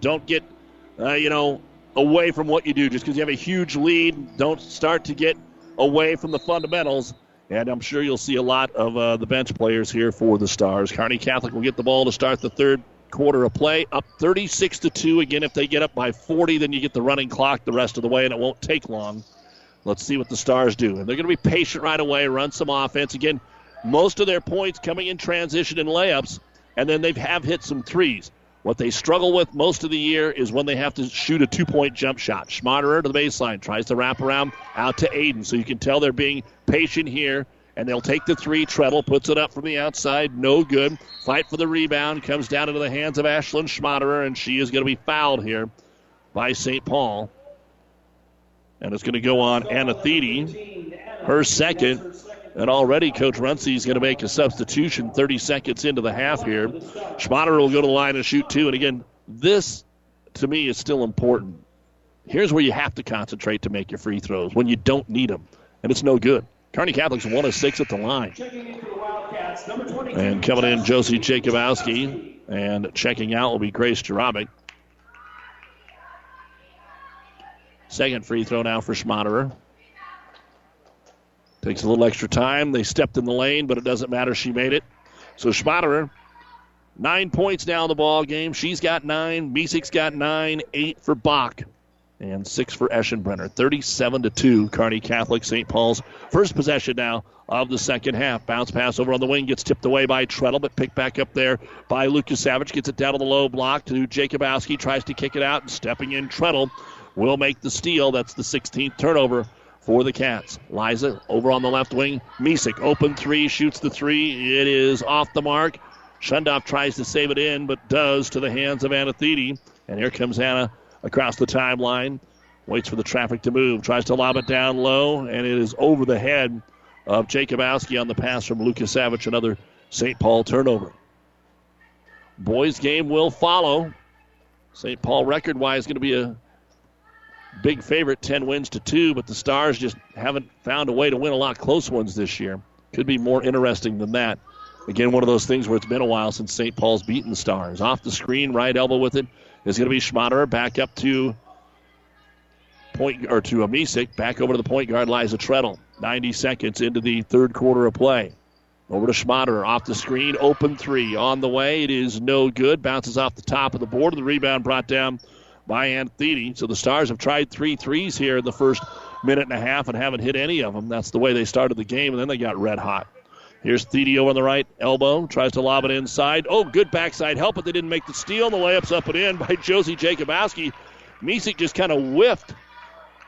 [SPEAKER 2] don't get, uh, you know, away from what you do. Just because you have a huge lead, don't start to get away from the fundamentals. And I'm sure you'll see a lot of uh, the bench players here for the Stars. Kearney Catholic will get the ball to start the third quarter of play, up 36 to 2. Again, if they get up by 40, then you get the running clock the rest of the way, and it won't take long. Let's see what the Stars do. And they're going to be patient right away, run some offense. Again, most of their points coming in transition and layups, and then they have hit some threes. What they struggle with most of the year is when they have to shoot a two point jump shot. Schmaderer to the baseline, tries to wrap around out to Aiden. So you can tell they're being patient here. And they'll take the three. Treadle puts it up from the outside. No good. Fight for the rebound. Comes down into the hands of Ashlyn Schmaderer, and she is going to be fouled here by St. Paul. And it's going to go on Anna her second. And already Coach Runcie is going to make a substitution 30 seconds into the half here. Schmaderer will go to the line and shoot two. And again, this to me is still important. Here's where you have to concentrate to make your free throws when you don't need them. And it's no good. Kearney Catholic's one of six at the line. And coming in, Josie Jacobowski. And checking out will be Grace Jarabic. Second free throw now for Schmaderer. Takes a little extra time. They stepped in the lane, but it doesn't matter. She made it. So Schmaderer, nine points now in the ball game. She's got nine. Misek's got nine. Eight for Bach. And six for Eschenbrenner. 37 to 2. Kearney Catholic St. Paul's first possession now of the second half. Bounce pass over on the wing gets tipped away by Treadle, but picked back up there by Lucas Savage. Gets it down to the low block to Jacobowski. Tries to kick it out, and stepping in, Treadle will make the steal. That's the 16th turnover for the Cats. Liza over on the left wing. Misek open three, shoots the three. It is off the mark. Shundoff tries to save it in, but does to the hands of Anna. And here comes Anna across the timeline. Waits for the traffic to move. Tries to lob it down low, and it is over the head of Jacobowski on the pass from Lucas Savage. Another St. Paul turnover. Boys game will follow. St. Paul record wise going to be a big favorite, 10 wins to 2, but the Stars just haven't found a way to win a lot close ones this year. Could be more interesting than that. Again, one of those things where it's been a while since St. Paul's beaten the Stars. Off the screen, right elbow with it is going to be Schmaderer. Back up to point or to Amisik. Back over to the point guard, Liza Treadle. 90 seconds into the third quarter of play. Over to Schmaderer. Off the screen, open three. On the way, it is no good. Bounces off the top of the board. The rebound brought down by Anthony. So the Stars have tried three threes here in the first minute and a half and haven't hit any of them. That's the way they started the game, and then they got red hot. Here's Thede over on the right elbow. Tries to lob it inside. Oh, good backside help, but they didn't make the steal. The layup's up and in by Josie Jacobowski. Misek just kind of whiffed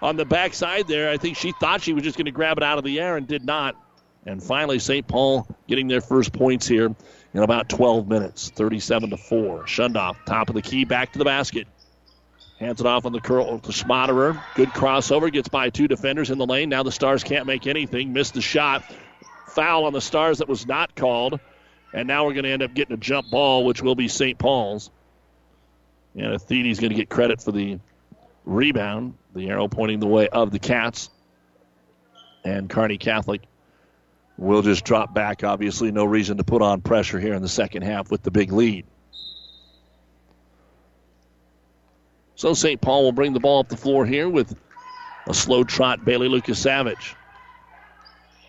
[SPEAKER 2] on the backside there. I think she thought she was just going to grab it out of the air and did not. And finally, St. Paul getting their first points here in about 12 minutes, 37 to 4. Shundoff, top of the key, back to the basket. Hands it off on the curl to Schmaderer. Good crossover, gets by two defenders in the lane. Now the Stars can't make anything. Missed the shot. Foul on the Stars that was not called. And now we're going to end up getting a jump ball, which will be St. Paul's. And Athene's going to get credit for the rebound. The arrow pointing the way of the Cats. And Kearney Catholic will just drop back. Obviously, no reason to put on pressure here in the second half with the big lead. So St. Paul will bring the ball up the floor here with a slow trot Bailey Lucas Savage.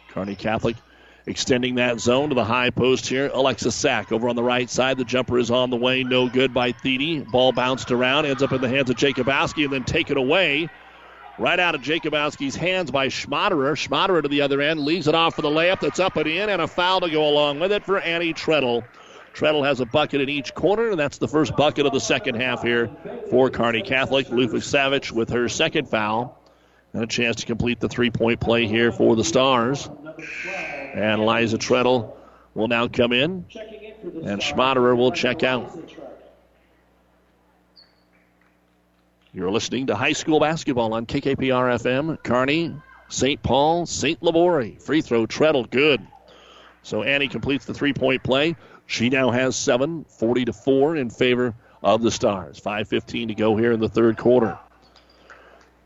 [SPEAKER 2] Kearney Catholic extending that zone to the high post here. Alexis Sack over on the right side. The jumper is on the way. No good by Thede. Ball bounced around, ends up in the hands of Jacobowski, and then taken away right out of Jacobowski's hands by Schmaderer. Schmaderer to the other end leaves it off for the layup that's up and in, and a foul to go along with it for Annie Treadle. Treadle has a bucket in each corner, and that's the first bucket of the second half here for Kearney Catholic. Lucas Savage with her second foul. And a chance to complete the three point play here for the Stars. And Liza Treadle will now come in, and Schmaderer will check out. You're listening to high school basketball on KKPR FM. Kearney, St. Paul, St. Libory. Free throw, Treadle, good. So Annie completes the three point play. She now has seven, 40 to 4 in favor of the Stars. 5.15 to go here in the third quarter.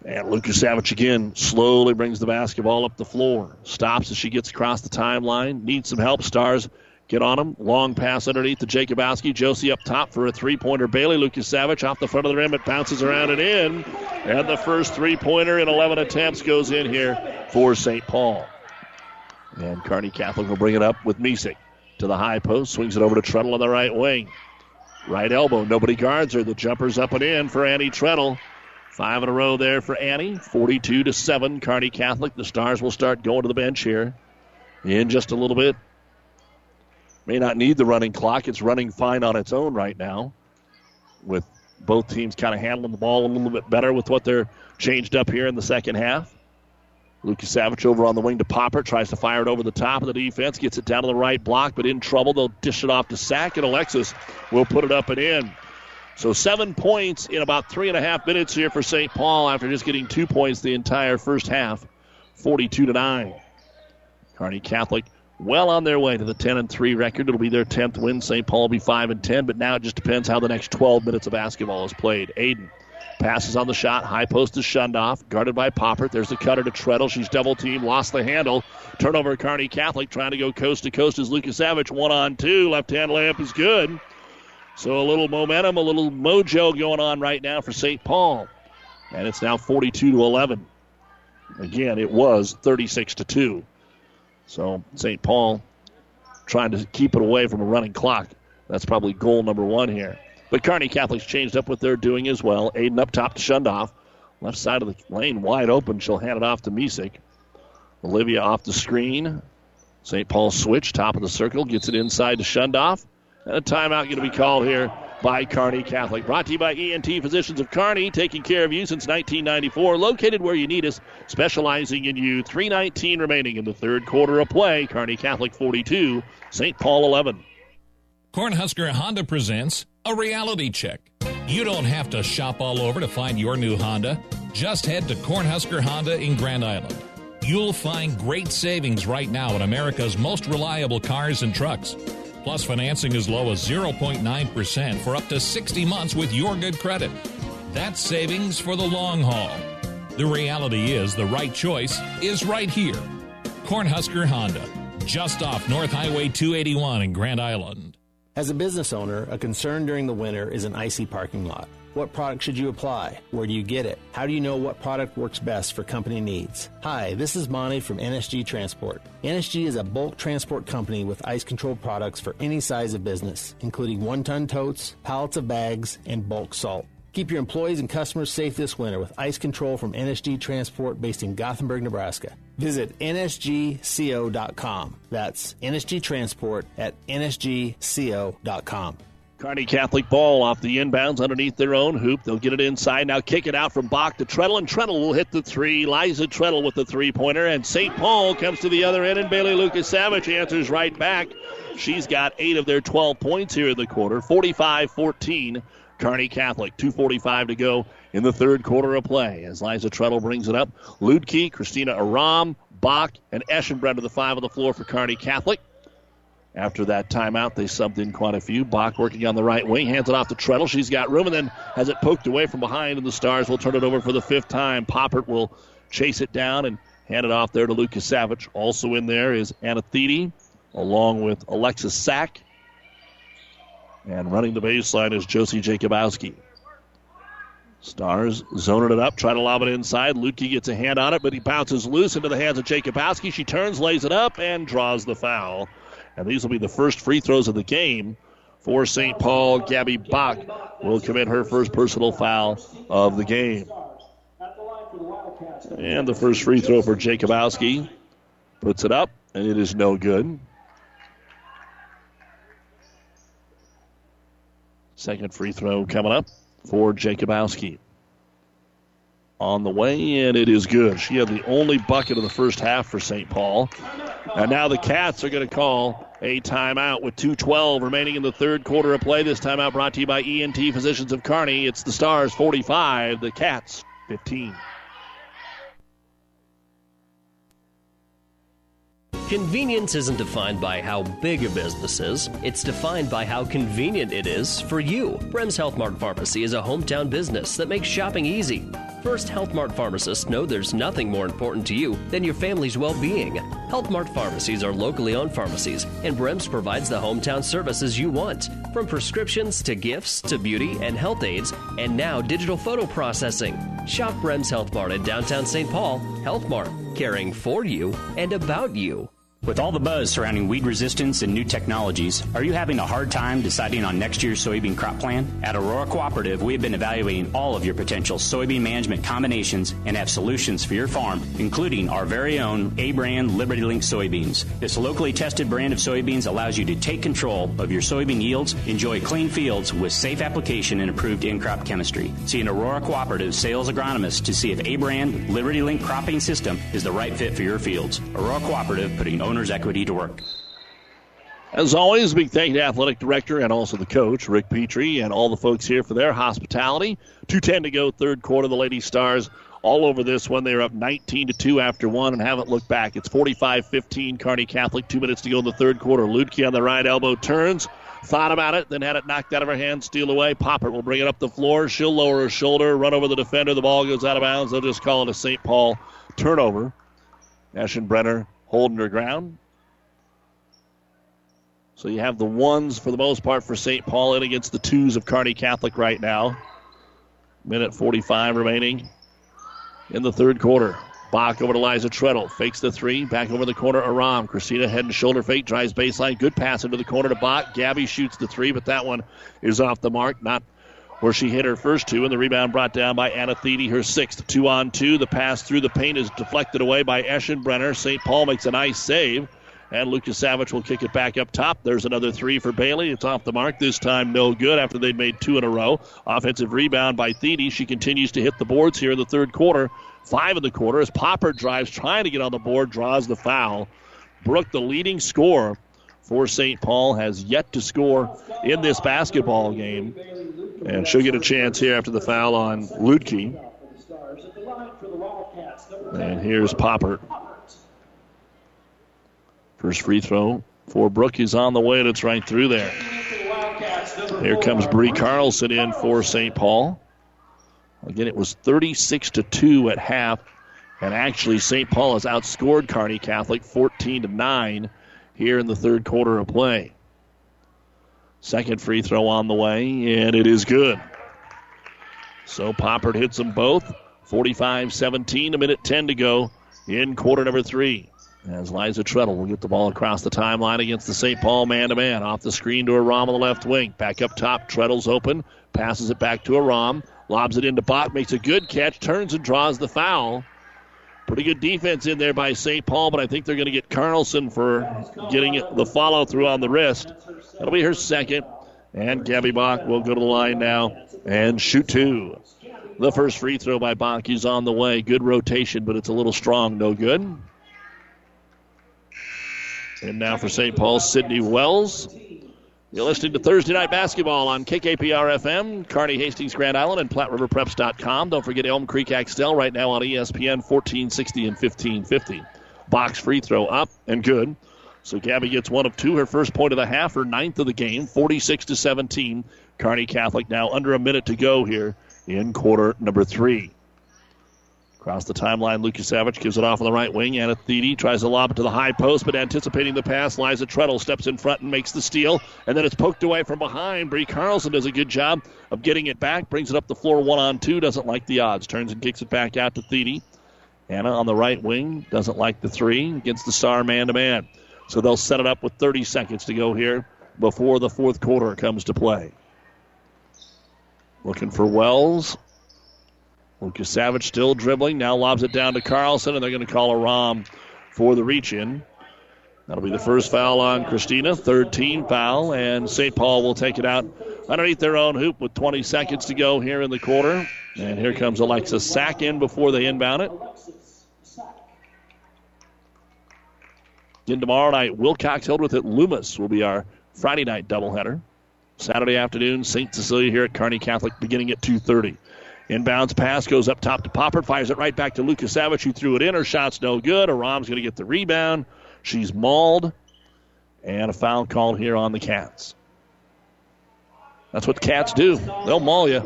[SPEAKER 2] And Lucas Savage again slowly brings the basketball up the floor. Stops as she gets across the timeline. Needs some help. Stars get on him. Long pass underneath to Jacobowski. Josie up top for a three pointer. Bailey Lucas Savage off the front of the rim. It bounces around and in. And the first three pointer in 11 attempts goes in here for St. Paul. And Kearney Catholic will bring it up with Misek to the high post. Swings it over to Treadle on the right wing. Right elbow. Nobody guards her. The jumper's up and in for Annie Treadle. Five in a row there for Annie. 42 to 7. Kearney Catholic. The Stars will start going to the bench here in just a little bit. May not need the running clock. It's running fine on its own right now. With both teams kind of handling the ball a little bit better with what they're changed up here in the second half. Lucas Savage over on the wing to Popper. Tries to fire it over the top of the defense. Gets it down to the right block, but in trouble. They'll dish it off to Sack, and Alexis will put it up and in. So seven points in about three and a half minutes here for St. Paul after just getting two points the entire first half, 42 to nine. Kearney Catholic well on their way to the 10 and 3 record. It'll be their 10th win. St. Paul will be 5 and 10, but now it just depends how the next 12 minutes of basketball is played. Aiden passes on the shot. High post is Shundoff. Guarded by Poppert. There's the cutter to Treadle. She's double teamed. Lost the handle. Turnover Kearney Catholic trying to go coast to coast as Lucas Savage. One on two. Left hand layup is good. So a little momentum, a little mojo going on right now for St. Paul. And it's now 42 to 11. Again, it was 36 to 2. So St. Paul trying to keep it away from a running clock. That's probably goal number one here. But Kearney Catholic's changed up what they're doing as well. Aiden up top to Shundoff. Left side of the lane wide open. She'll hand it off to Misek. Olivia off the screen. St. Paul switch, top of the circle, gets it inside to Shundoff. And a timeout going to be called here by Kearney Catholic. Brought to you by ENT Physicians of Kearney, taking care of you since 1994. Located where you need us, specializing in you. 319 remaining in the third quarter of play. Kearney Catholic 42, St. Paul 11.
[SPEAKER 4] Cornhusker Honda presents a reality check. You don't have to shop all over to find your new Honda. Just head to Cornhusker Honda in Grand Island. You'll find great savings right now on America's most reliable cars and trucks. Plus, financing as low as 0.9% for up to 60 months with your good credit. That's savings for the long haul. The reality is the right choice is right here. Cornhusker Honda, just off North Highway 281 in Grand Island.
[SPEAKER 14] As a business owner, a concern during the winter is an icy parking lot. What product should you apply? Where do you get it? How do you know what product works best for company needs? Hi, this is Monty from NSG Transport. NSG is a bulk transport company with ice control products for any size of business, including one ton totes, pallets of bags, and bulk salt. Keep your employees and customers safe this winter with ice control from NSG Transport based in Gothenburg, Nebraska. Visit nsgco.com. That's NSG Transport at nsgco.com.
[SPEAKER 2] Kearney Catholic ball off the inbounds underneath their own hoop. They'll get it inside. Now kick it out from Bach to Treadle, and Treadle will hit the three. Liza Treadle with the three pointer, and St. Paul comes to the other end, and Bailey Lucas Savage answers right back. She's got eight of their 12 points here in the quarter, 45 14. Kearney Catholic, 2.45 to go in the third quarter of play. As Liza Treadle brings it up, Ludke, Christina Aram, Bach, and Eschenbrenner, the five on the floor for Kearney Catholic. After that timeout, they subbed in quite a few. Bach working on the right wing, hands it off to Treadle. She's got room and then has it poked away from behind, and the Stars will turn it over for the fifth time. Poppert will chase it down and hand it off there to Lucas Savage. Also in there is Anna along with Alexis Sack. And running the baseline is Josie Jacobowski. Stars zoning it up, trying to lob it inside. Ludke gets a hand on it, but he bounces loose into the hands of Jacobowski. She turns, lays it up, and draws the foul. And these will be the first free throws of the game for St. Paul. Gabby Bach will commit her first personal foul of the game. And the first free throw for Jacobowski puts it up, and it is no good. Second free throw coming up for Jacobowski. On the way, and it is good. She had the only bucket of the first half for St. Paul. And now the Cats are going to call a timeout with 2.12 remaining in the third quarter of play. This timeout brought to you by ENT Physicians of Kearney. It's the Stars 45, the Cats 15.
[SPEAKER 11] Convenience isn't defined by how big a business is, it's defined by how convenient it is for you. Brems Health Mart Pharmacy is a hometown business that makes shopping easy. First Health Mart pharmacists know there's nothing more important to you than your family's well being. Health Mart pharmacies are locally owned pharmacies, and Brems provides the hometown services you want from prescriptions to gifts to beauty and health aids, and now digital photo processing. Shop Brems Health Mart in downtown St. Paul. Health Mart, caring for you and about you.
[SPEAKER 5] With all the buzz surrounding weed resistance and new technologies, are you having a hard time deciding on next year's soybean crop plan? At Aurora Cooperative, we have been evaluating all of your potential soybean management combinations and have solutions for your farm, including our very own A brand Liberty Link soybeans. This locally tested brand of soybeans allows you to take control of your soybean yields, enjoy clean fields with safe application and approved in crop chemistry. See an Aurora Cooperative sales agronomist to see if A brand Liberty Link cropping system is the right fit for your fields. Aurora Cooperative putting owner's equity to work.
[SPEAKER 2] As always, big thank you to athletic director and also the coach, Rick Petrie, and all the folks here for their hospitality. 2.10 to go, third quarter. The Lady Stars all over this one. They're up 19 to 2 after one and haven't looked back. It's 45 15, Kearney Catholic. Two minutes to go in the third quarter. Ludke on the right elbow turns, thought about it, then had it knocked out of her hand, steal away. Popper will bring it up the floor. She'll lower her shoulder, run over the defender. The ball goes out of bounds. They'll just call it a St. Paul turnover. Eschenbrenner holding her ground. So you have the ones for the most part for St. Paul in against the twos of Kearney Catholic right now. Minute 45 remaining in the third quarter. Bach over to Liza Treadle. Fakes the three. Back over the corner, Aram. Christina head and shoulder fake. Drives baseline. Good pass into the corner to Bach. Gabby shoots the three, but that one is off the mark. Not where she hit her first two, and the rebound brought down by Anna Thede, her sixth. Two on two. The pass through the paint is deflected away by Eschenbrenner. St. Paul makes a nice save, and Lucas Savage will kick it back up top. There's another three for Bailey. It's off the mark. This time, no good after they'd made two in a row. Offensive rebound by Thede. She continues to hit the boards here in the third quarter. Five in the quarter as Popper drives, trying to get on the board, draws the foul. Brooke, the leading scorer for St. Paul, has yet to score in this basketball game. And she'll get a chance here after the foul on Ludke. And here's Popper. First free throw for Brooke is on the way, and it's right through there. Here comes Bree Carlson in for St. Paul. Again, it was 36 to 2 at half, and actually St. Paul has outscored Kearney Catholic 14 to 9 here in the third quarter of play. Second free throw on the way, and it is good. So Poppert hits them both. 45 17, a minute 10 to go in quarter number three. As Liza Treadle will get the ball across the timeline against the St. Paul man to man. Off the screen to Aram on the left wing. Back up top, Treadle's open. Passes it back to Aram. Lobs it into Bach. Makes a good catch. Turns and draws the foul. Pretty good defense in there by St. Paul, but I think they're going to get Carlson for getting the follow through on the wrist. That'll be her second. And Gabby Bach will go to the line now and shoot two. The first free throw by Bach is on the way. Good rotation, but it's a little strong. No good. And now for St. Paul, Sydney Wells. You're listening to Thursday Night Basketball on KKPR FM, Kearney Hastings, Grand Island, and PlatteRiverPreps.com. Don't forget Elm Creek Axtell right now on ESPN 1460 and 1550. Box free throw up and good So Gabby gets one of two, her first point of the half, her ninth of the game, 46 to 17. Kearney Catholic now under a minute to go here in quarter number three. Across the timeline, Lucas Savage gives it off on the right wing. Anna Thede tries to lob it to the high post, but anticipating the pass, Liza Treadle steps in front and makes the steal. And then it's poked away from behind. Bree Carlson does a good job of getting it back, brings it up the floor one on two, doesn't like the odds, turns and kicks it back out to Thede. Anna on the right wing doesn't like the three against the star man to man. So they'll set it up with 30 seconds to go here before the fourth quarter comes to play. Looking for Wells. Savage still dribbling. Now lobs it down to Carlson, and they're going to call Aram for the reach in. That'll be the first foul on Christina, third team foul, and St. Paul will take it out underneath their own hoop with 20 seconds to go here in the quarter. And here comes Alexa Sack in before they inbound it. Then tomorrow night, Wilcox Hildreth at Loomis will be our Friday night doubleheader. Saturday afternoon, St. Cecilia here at Kearney Catholic beginning at 2.30. Inbounds pass goes up top to Popper, fires it right back to Lucas Savage, who threw it in. Her shot's no good. Aram's going to get the rebound. She's mauled, and a foul called here on the Cats. That's what the Cats do. They'll maul you.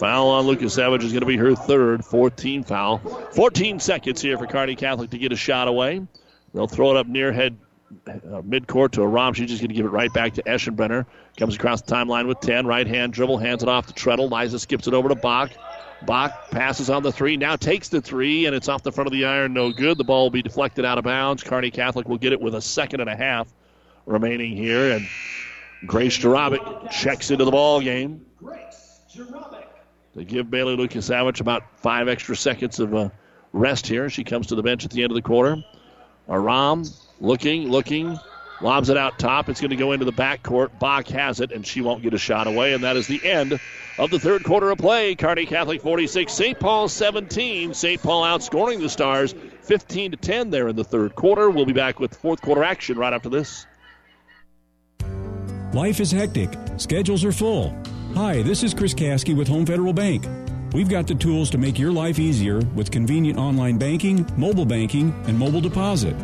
[SPEAKER 2] Foul on Lucas Savage is going to be her third, 14 foul. 14 seconds here for Kearney Catholic to get a shot away. They'll throw it up near head uh, midcourt to Aram. She's just going to give it right back to Eschenbrenner. Comes across the timeline with 10. Right hand dribble, hands it off to Treadle. Liza skips it over to Bach. Bach passes on the three, now takes the three, and it's off the front of the iron. No good. The ball will be deflected out of bounds. Kearney Catholic will get it with a second and a half remaining here. And Grace Jarabic checks into the ball game. Grace Jarabic. They give Bailey Lucas Savage about five extra seconds of uh, rest here. She comes to the bench at the end of the quarter. Aram looking, looking, lobs it out top. It's going to go into the backcourt. Bach has it, and she won't get a shot away. And that is the end of the third quarter of play. Kearney Catholic 46, St. Paul 17. St. Paul outscoring the Stars 15 to 10 there in the third quarter. We'll be back with fourth quarter action right after this.
[SPEAKER 12] Life is hectic, schedules are full. Hi, this is Chris Kasky with Home Federal Bank. We've got the tools to make your life easier with convenient online banking, mobile banking, and mobile deposit.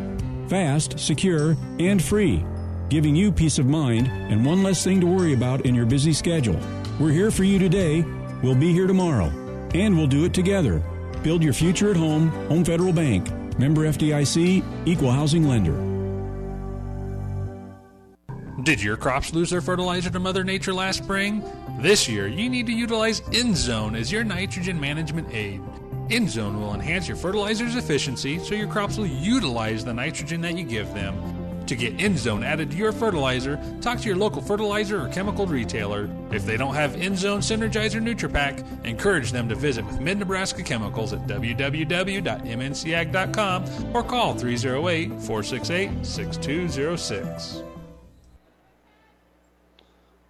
[SPEAKER 12] Fast, secure, and free, giving you peace of mind and one less thing to worry about in your busy schedule. We're here for you today, we'll be here tomorrow, and we'll do it together. Build your future at home, Home Federal Bank. Member FDIC, Equal Housing Lender.
[SPEAKER 15] Did your crops lose their fertilizer to Mother Nature last spring? This year, you need to utilize InZone as your nitrogen management aid. InZone will enhance your fertilizer's efficiency so your crops will utilize the nitrogen that you give them. To get InZone added to your fertilizer, talk to your local fertilizer or chemical retailer. If they don't have InZone Synergizer NutriPack, encourage them to visit with Mid Nebraska Chemicals at www.mncag.com or call 308 468 6206.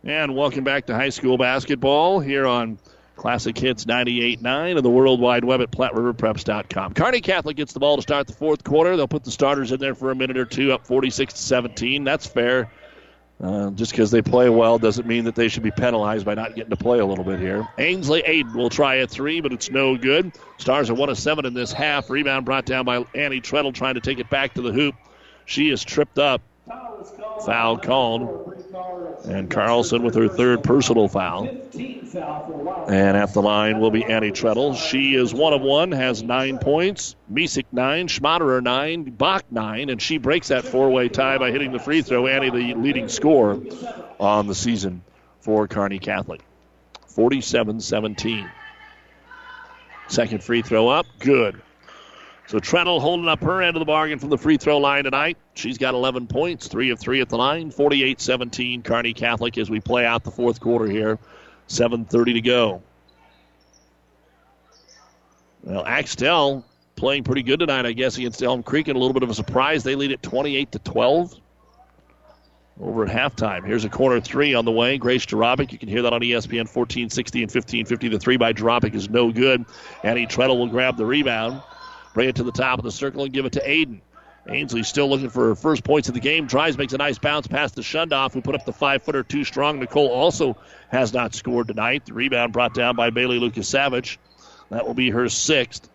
[SPEAKER 2] And welcome back to high school basketball here on Classic Hits 98.9 and the World Wide Web at PlatteRiverPreps.com. Kearney Catholic gets the ball to start the fourth quarter. They'll put the starters in there for a minute or two, up 46 to 17. That's fair. Uh, just because they play well doesn't mean that they should be penalized by not getting to play a little bit here. Ainsley Aiden will try a three, but it's no good. Stars are one of seven in this half. Rebound brought down by Annie Treadle trying to take it back to the hoop. She is tripped up. Foul called. And Carlson with her third personal foul. And at the line will be Annie Treadle. She is one of one, has nine points. Misek nine, Schmaderer nine, Bach nine, and she breaks that four-way tie by hitting the free throw. Annie, the leading scorer on the season for Kearney Catholic. 47-17. Second free throw up, good. So Treadle holding up her end of the bargain from the free throw line tonight. She's got 11 points, 3 of 3 at the line, 48 17 Kearney Catholic as we play out the fourth quarter here. 7.30 to go. Well, Axtell playing pretty good tonight, I guess, against Elm Creek, and a little bit of a surprise. They lead at 28 to 12 over at halftime. Here's a corner three on the way. Grace Jarabic. You can hear that on ESPN 1460 and 1550. The three by Jarabic is no good. Annie Treadle will grab the rebound. Bring it to the top of the circle and give it to Aiden. Ainsley still looking for her first points of the game. Tries, makes a nice bounce past the Shundoff, who put up the five footer too strong. Nicole also has not scored tonight. The rebound brought down by Bailey Lucas Savage. That will be her sixth.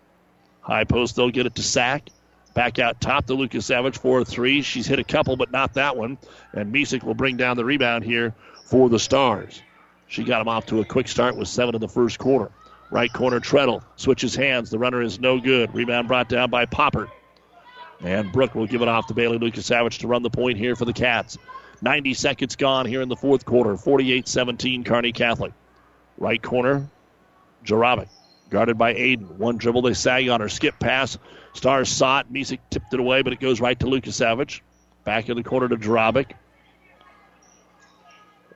[SPEAKER 2] High post, they'll get it to Sack. Back out top to Lucas Savage for a three. She's hit a couple, but not that one. And Misek will bring down the rebound here for the Stars. She got him off to a quick start with seven in the first quarter. Right corner, Treadle switches hands. The runner is no good. Rebound brought down by Popper. And Brooke will give it off to Bailey Lucas Savage to run the point here for the Cats. 90 seconds gone here in the fourth quarter. 48 17, Kearney Catholic. Right corner, Jarabic. Guarded by Aiden. One dribble, they sag on her. Skip pass. Stars saw it. Misek tipped it away, but it goes right to Lucas Savage. Back in the corner to Jarabic.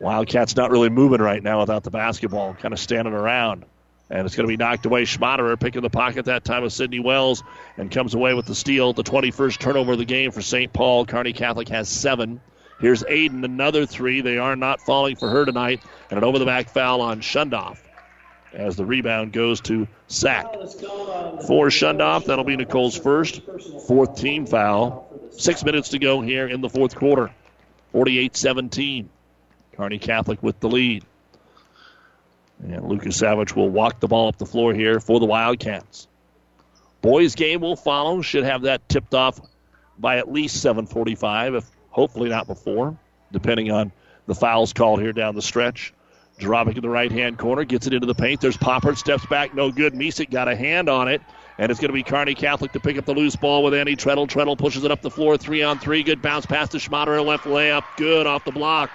[SPEAKER 2] Wildcats not really moving right now without the basketball, kind of standing around. And it's going to be knocked away. Schmaderer picking the pocket that time of Sydney Wells and comes away with the steal. The 21st turnover of the game for St. Paul. Kearney Catholic has seven. Here's Aiden, another three. They are not falling for her tonight. And an over the back foul on Shundoff as the rebound goes to Sack. For Shundoff, that'll be Nicole's first, fourth team foul. Six minutes to go here in the fourth quarter. 48 17. Kearney Catholic with the lead. And Lucas Savage will walk the ball up the floor here for the Wildcats. Boys game will follow. Should have that tipped off by at least 7:45, if hopefully not before, depending on the fouls called here down the stretch. Drobic in the right hand corner gets it into the paint. There's Popper steps back, no good. Misek got a hand on it, and it's going to be Kearney Catholic to pick up the loose ball with Annie Treadle. Treadle pushes it up the floor, three on three. Good bounce pass to Schmaderer, left layup, good off the block.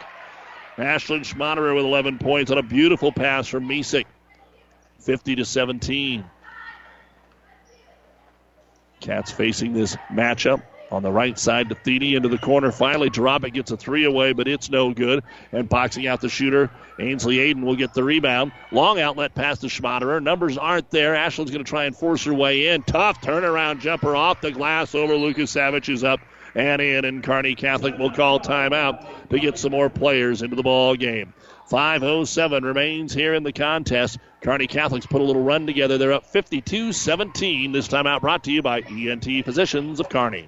[SPEAKER 2] Ashlyn Schmaderer with 11 points on a beautiful pass from Misek. 50 to 17. Cats facing this matchup on the right side to into the corner. Finally, Jarabic gets a three away, but it's no good. And boxing out the shooter, Ainsley Aiden will get the rebound. Long outlet pass to Schmaderer. Numbers aren't there. Ashlyn's going to try and force her way in. Tough turnaround jumper off the glass over Lucas Savage is up and in, and Kearney Catholic will call timeout to get some more players into the ball game. 5.07 remains here in the contest. Kearney Catholics put a little run together. They're up 52 17. This time out brought to you by ENT Physicians of Kearney.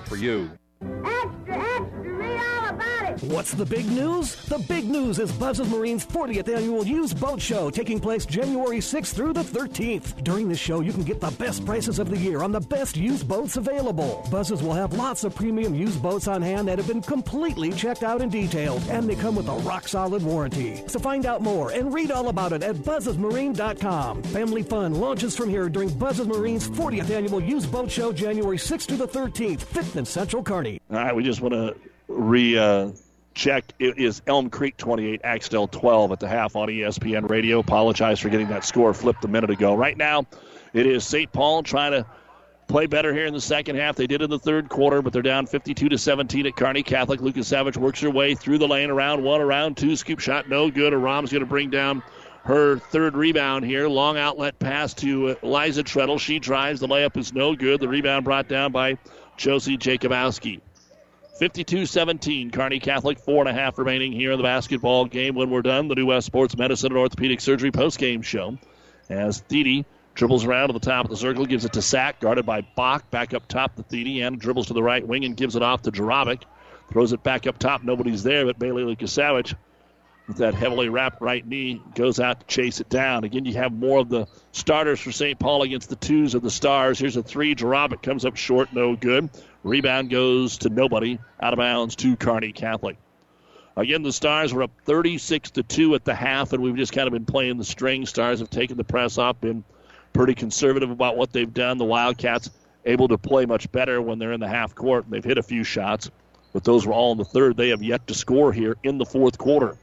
[SPEAKER 16] for you.
[SPEAKER 17] What's the big news? The big news is Buzz's Marine's 40th annual used boat show taking place January 6th through the 13th. During the show, you can get the best prices of the year on the best used boats available. Buzz's will have lots of premium used boats on hand that have been completely checked out and detailed, and they come with a rock solid warranty. So find out more and read all about it at buzzesmarine.com. Family fun launches from here during Buzz's Marine's 40th annual used boat show January 6th through the 13th, 5th and Central Kearney.
[SPEAKER 2] All right, we just want to re uh, check. It is Elm Creek 28, Axtell 12 at the half on ESPN Radio. Apologize for getting that score flipped a minute ago. Right now, it is St. Paul trying to play better here in the second half. They did in the third quarter, but they're down 52 to 17 at Kearney Catholic. Lucas Savage works her way through the lane around one, around two. Scoop shot, no good. Aram's going to bring down her third rebound here. Long outlet pass to Eliza Treadle. She drives. The layup is no good. The rebound brought down by Josie Jacobowski. 52 17. Kearney Catholic, four and a half remaining here in the basketball game. When we're done, the New West Sports Medicine and Orthopedic Surgery post-game show. As Thede dribbles around to the top of the circle, gives it to Sack, guarded by Bach. Back up top to Thede, and dribbles to the right wing and gives it off to Jarabic. Throws it back up top. Nobody's there, but Bailey Lukasavich with that heavily wrapped right knee goes out to chase it down. Again, you have more of the starters for St. Paul against the twos of the stars. Here's a three. Jarabic comes up short, no good. Rebound goes to nobody. Out of bounds to Kearney Catholic. Again, the Stars were up 36 to 2 at the half, and we've just kind of been playing the string. Stars have taken the press off, been pretty conservative about what they've done. The Wildcats able to play much better when they're in the half court, and they've hit a few shots, but those were all in the third. They have yet to score here in the fourth quarter.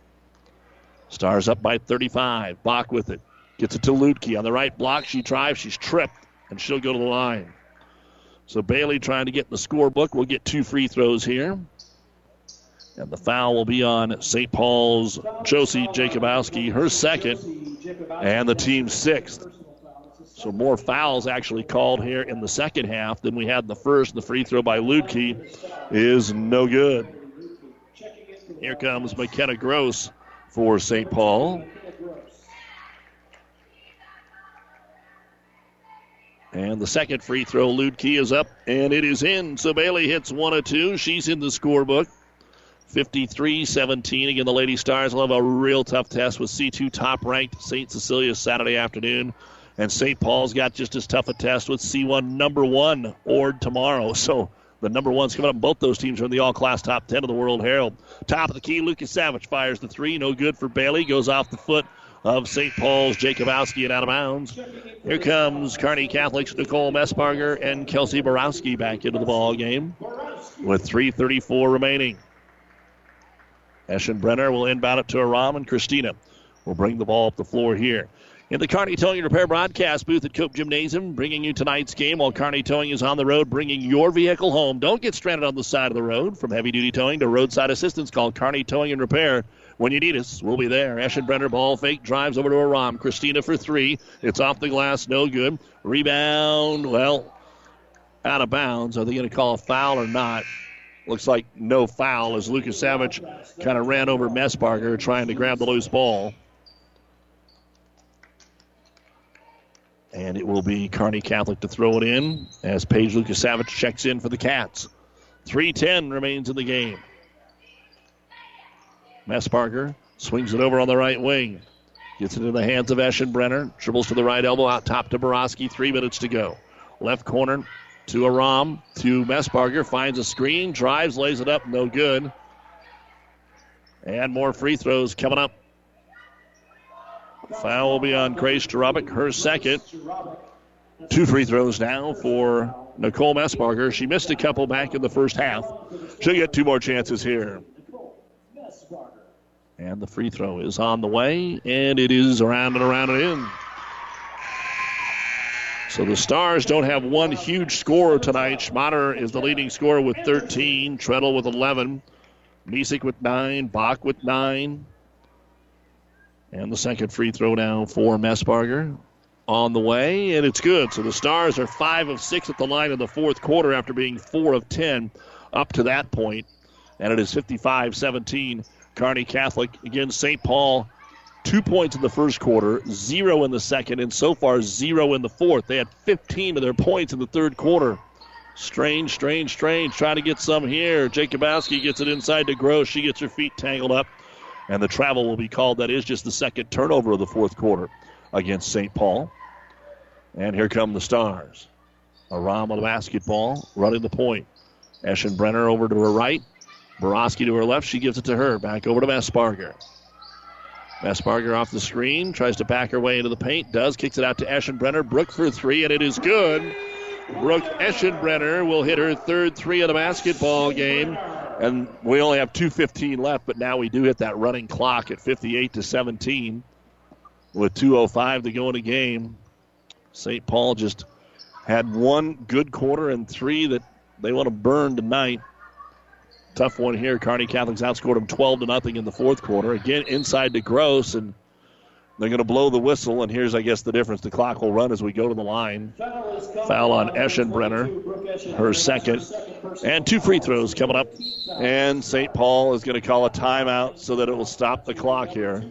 [SPEAKER 2] Stars up by 35. Bach with it. Gets it to Ludke on the right block. She drives. She's tripped, and she'll go to the line. So Bailey trying to get the scorebook. We'll get two free throws here. And the foul will be on St. Paul's Josie Jacobowski, her second, and the team's sixth. So more fouls actually called here in the second half than we had in the first. The free throw by Ludke is no good. Here comes McKenna Gross for St. Paul. And the second free throw, Ludke is up, and it is in. So Bailey hits one of two. She's in the scorebook. 53 17. Again, the Lady Stars will have a real tough test with C2 top ranked St. Cecilia Saturday afternoon. And St. Paul's got just as tough a test with C1 number one Ord tomorrow. So the number one's coming up. Both those teams are in the all class top 10 of the World Herald. Top of the key, Lucas Savage fires the three. No good for Bailey. Goes off the foot of St. Paul's Jacobowski and out of bounds. Here comes Kearney Catholic's Nicole Messbarger and Kelsey Borowski back into the ball game with 3:34 remaining. Eschenbrenner will inbound it to Aram, and Christina will bring the ball up the floor here. In the Kearney Towing and Repair broadcast booth at Cope Gymnasium, bringing you tonight's game while Kearney Towing is on the road, bringing your vehicle home. Don't get stranded on the side of the road. From heavy duty towing to roadside assistance, call Kearney Towing and Repair. When you need us, we'll be there. Eschenbrenner ball fake drives over to Aram. Christina for three. It's off the glass, no good. Rebound, well, out of bounds. Are they going to call a foul or not? Looks like no foul as Lucas Savage kind of ran over Messbarger trying to grab the loose ball. And it will be Kearney Catholic to throw it in as Paige Lucas Savage checks in for the Cats. 3.10 remains in the game. Messbarger swings it over on the right wing. Gets it in the hands of Eschenbrenner. Dribbles to the right elbow out top to Borowski. Three minutes to go. Left corner to Aram to Messbarger. Finds a screen. Drives, lays it up. No good. And more free throws coming up. Foul will be on Grace Jarabic, her second. Two free throws now for Nicole Messbarger. She missed a couple back in the first half. She'll get two more chances here. And the free throw is on the way, and it is around and around and in. So the Stars don't have one huge scorer tonight. Schmatter is the leading scorer with 13, Treadle with 11, Misek with 9, Bach with 9. And the second free throw now for Messbarger on the way, and it's good. So the Stars are 5 of 6 at the line in the fourth quarter after being 4 of 10 up to that point. And it is 55 17 Kearney Catholic against St. Paul. Two points in the first quarter, zero in the second, and so far zero in the fourth. They had 15 of their points in the third quarter. Strange, strange, strange. Trying to get some here. Jacobowski gets it inside to Gross. She gets her feet tangled up, and the travel will be called. That is just the second turnover of the fourth quarter against St. Paul. And here come the Stars. Aram with the basketball, running the point. Eschenbrenner over to her right. Borowski to her left. She gives it to her. Back over to Messbarger. Messbarger off the screen. Tries to back her way into the paint. Does. Kicks it out to Eschenbrenner. Brook for three, and it is good. Brooke Eschenbrenner will hit her third three of the basketball game. And we only have 2.15 left, but now we do hit that running clock at 58 to 17 with 2.05 to go in the game. St. Paul just had one good quarter and three that they want to burn tonight. Tough one here. Kearney Catholics outscored them 12 to nothing in the fourth quarter. Again, inside to Gross, and they're going to blow the whistle. And here's, I guess, the difference. The clock will run as we go to the line. Foul on Eschenbrenner, her second. And two free throws coming up. And St. Paul is going to call a timeout so that it will stop the clock here.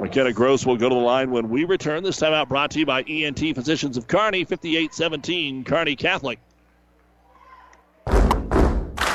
[SPEAKER 2] McKenna Gross will go to the line when we return. This timeout brought to you by ENT Physicians of Kearney, 58 17, Kearney Catholic.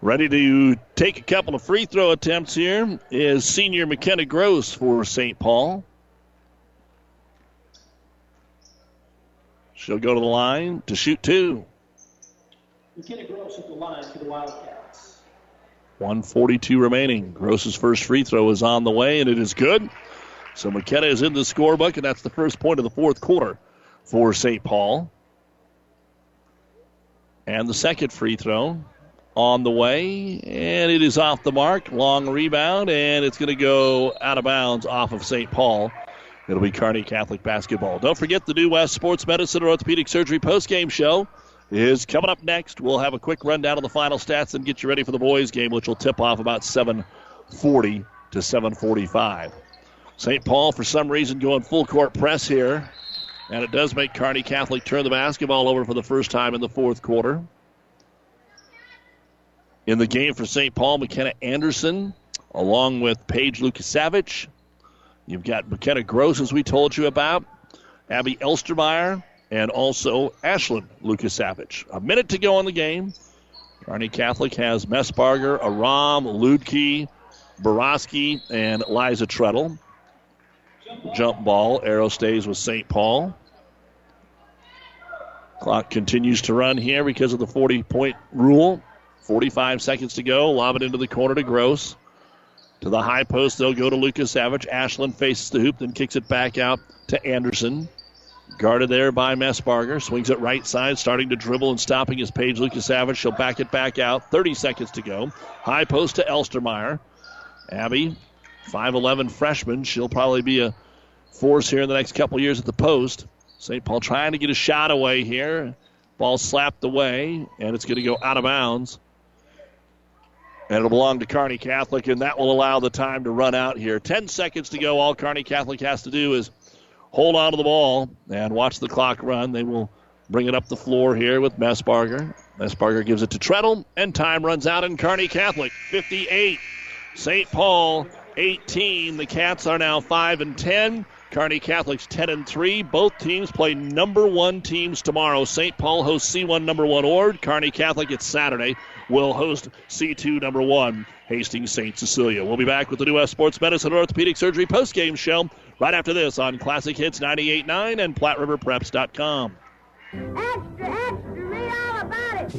[SPEAKER 2] Ready to take a couple of free throw attempts here is senior McKenna Gross for St. Paul. She'll go to the line to shoot two.
[SPEAKER 8] McKenna Gross at the line for the Wildcats.
[SPEAKER 2] 142 remaining. Gross's first free throw is on the way, and it is good. So McKenna is in the scorebook, and that's the first point of the fourth quarter for St. Paul. And the second free throw on the way, and it is off the mark. Long rebound, and it's going to go out of bounds off of St. Paul. It'll be Kearney Catholic basketball. Don't forget the New West Sports Medicine and Orthopedic Surgery postgame show is coming up next. We'll have a quick rundown of the final stats and get you ready for the boys' game, which will tip off about 7:40 to 7:45. St. Paul, for some reason, going full court press here, and it does make Kearney Catholic turn the basketball over for the first time in the fourth quarter. In the game for St. Paul, McKenna Anderson, along with Paige Lukasavich. You've got McKenna Gross, as we told you about, Abby Elstermeyer, and also Ashlyn Lukasavich. A minute to go in the game. Kearney Catholic has Messbarger, Aram, Ludke, Borowski, and Liza Treadle. Jump ball. Arrow stays with St. Paul. Clock continues to run here because of the 40 point rule. 45 seconds to go. Lob it into the corner to Gross. To the high post, they'll go to Lucas Savage. Ashlyn faces the hoop, then kicks it back out to Anderson. Guarded there by Messbarger. Swings it right side, starting to dribble and stopping his page. Lucas Savage. She'll back it back out. 30 seconds to go. High post to Elstermeyer. Abby, 5'11 freshman. She'll probably be a force here in the next couple years at the post. St. Paul trying to get a shot away here. Ball slapped away, and it's going to go out of bounds. And it'll belong to Kearney Catholic, and that will allow the time to run out here. 10 seconds to go. All Kearney Catholic has to do is hold on to the ball and watch the clock run. They will bring it up the floor here with Messbarger. Messbarger gives it to Treadle, and time runs out in Kearney Catholic. 58. St. Paul 18. The Cats are now 5 and 10. Kearney Catholic's 10 and 3. Both teams play number one teams tomorrow. St. Paul hosts C1 number one Ord. Kearney Catholic, it's Saturday, will host C2 number one Hastings St. Cecilia. We'll be back with the New West Sports Medicine and Orthopedic Surgery postgame show right after this on Classic Hits 98.9 and PlatteRiverPreps.com.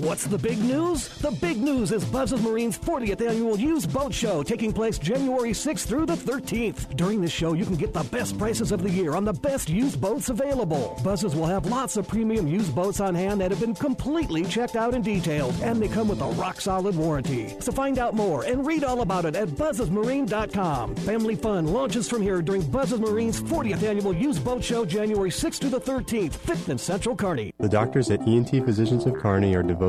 [SPEAKER 17] What's the big news? The big news is Buzz's Marines 40th Annual Used Boat Show taking place January 6th through the 13th. During this show, you can get the best prices of the year on the best used boats available. Buzz's will have lots of premium used boats on hand that have been completely checked out and detailed, and they come with a rock solid warranty. So find out more and read all about it at buzzesmarine.com. Family fun launches from here during Buzz's Marines 40th Annual Used Boat Show January 6th through the 13th, 5th and Central Kearney.
[SPEAKER 18] The doctors at ENT Physicians of Kearney are devoted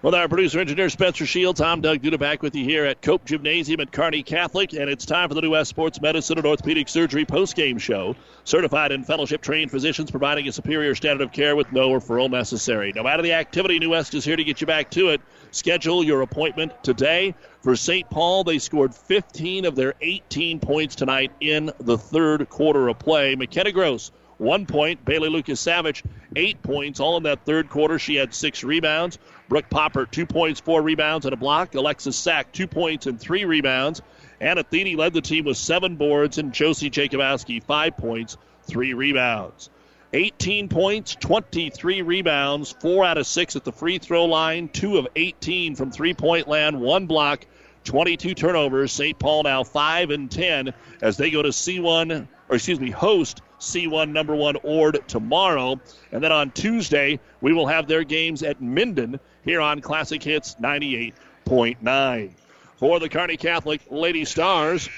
[SPEAKER 2] With our producer engineer Spencer Shields, I'm Doug Duda back with you here at Cope Gymnasium at Kearney Catholic, and it's time for the New West Sports Medicine and Orthopedic Surgery postgame show. Certified and fellowship trained physicians providing a superior standard of care with no referral necessary. No matter the activity, New West is here to get you back to it. Schedule your appointment today. For St. Paul, they scored 15 of their 18 points tonight in the third quarter of play. McKenna Gross one point. Bailey Lucas Savage, eight points, all in that third quarter. She had six rebounds. Brooke Popper, two points, four rebounds, and a block. Alexis Sack, two points and three rebounds. And Thede led the team with seven boards, and Josie Jacobowski, five points, three rebounds. 18 points, 23 rebounds, four out of six at the free throw line, two of 18 from three point land, one block, 22 turnovers. St. Paul now 5 and 10 as they go to C1, or excuse me, host C1 number one Ord tomorrow. And then on Tuesday, we will have their games at Minden here on Classic Hits 98.9. For the Kearney Catholic Lady Stars,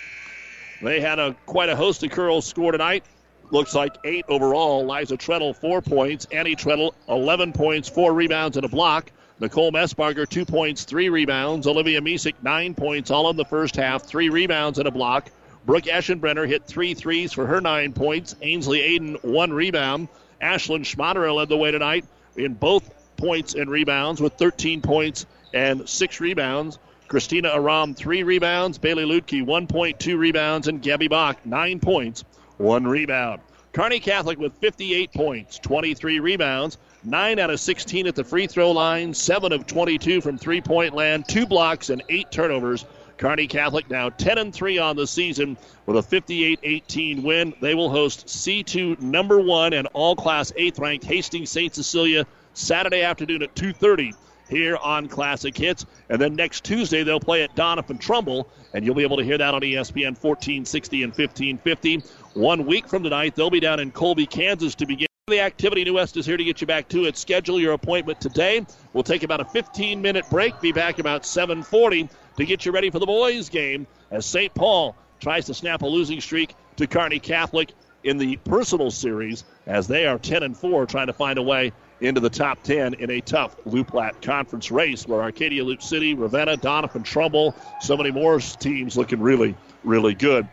[SPEAKER 2] they had a quite a host of curls score tonight. Looks like eight overall. Liza Treadle, four points. Annie Treadle, 11 points, four rebounds, and a block. Nicole Messbarger, two points, three rebounds. Olivia Misek, nine points, all in the first half, three rebounds and a block. Brooke Eschenbrenner hit three threes for her nine points. Ainsley Aiden, one rebound. Ashlyn Schmaderer led the way tonight in both points and rebounds with 13 points and six rebounds. Christina Aram, three rebounds. Bailey Ludke, one point, two rebounds. And Gabby Bach, nine points, one rebound. Kearney Catholic with 58 points, 23 rebounds, 9 out of 16 at the free throw line, 7 of 22 from three point land, 2 blocks, and 8 turnovers. Kearney Catholic now 10 and 3 on the season with a 58 18 win. They will host C2 number 1 and all class 8th ranked Hastings St. Cecilia Saturday afternoon at 2:30 here on Classic Hits. And then next Tuesday they'll play at Doniphan Trumbull, and you'll be able to hear that on ESPN 1460 and 1550. One week from tonight, they'll be down in Colby, Kansas to begin. The activity New West is here to get you back to it. Schedule your appointment today. We'll take about a 15 minute break. Be back about 7:40 to get you ready for the boys' game as St. Paul tries to snap a losing streak to Kearney Catholic in the personal series as they are 10 and 4 trying to find a way into the top 10 in a tough Loup Platte conference race where Arcadia Loup City, Ravenna, Doniphan Trumbull, so many more teams looking really, really good.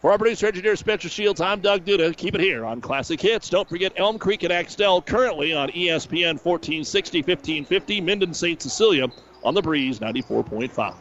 [SPEAKER 2] For our producer engineer Spencer Shields, I'm Doug Duda. Keep it here on Classic Hits. Don't forget Elm Creek and Axtell currently on ESPN 1460, 1550, Minden St. Cecilia on the Breeze 94.5.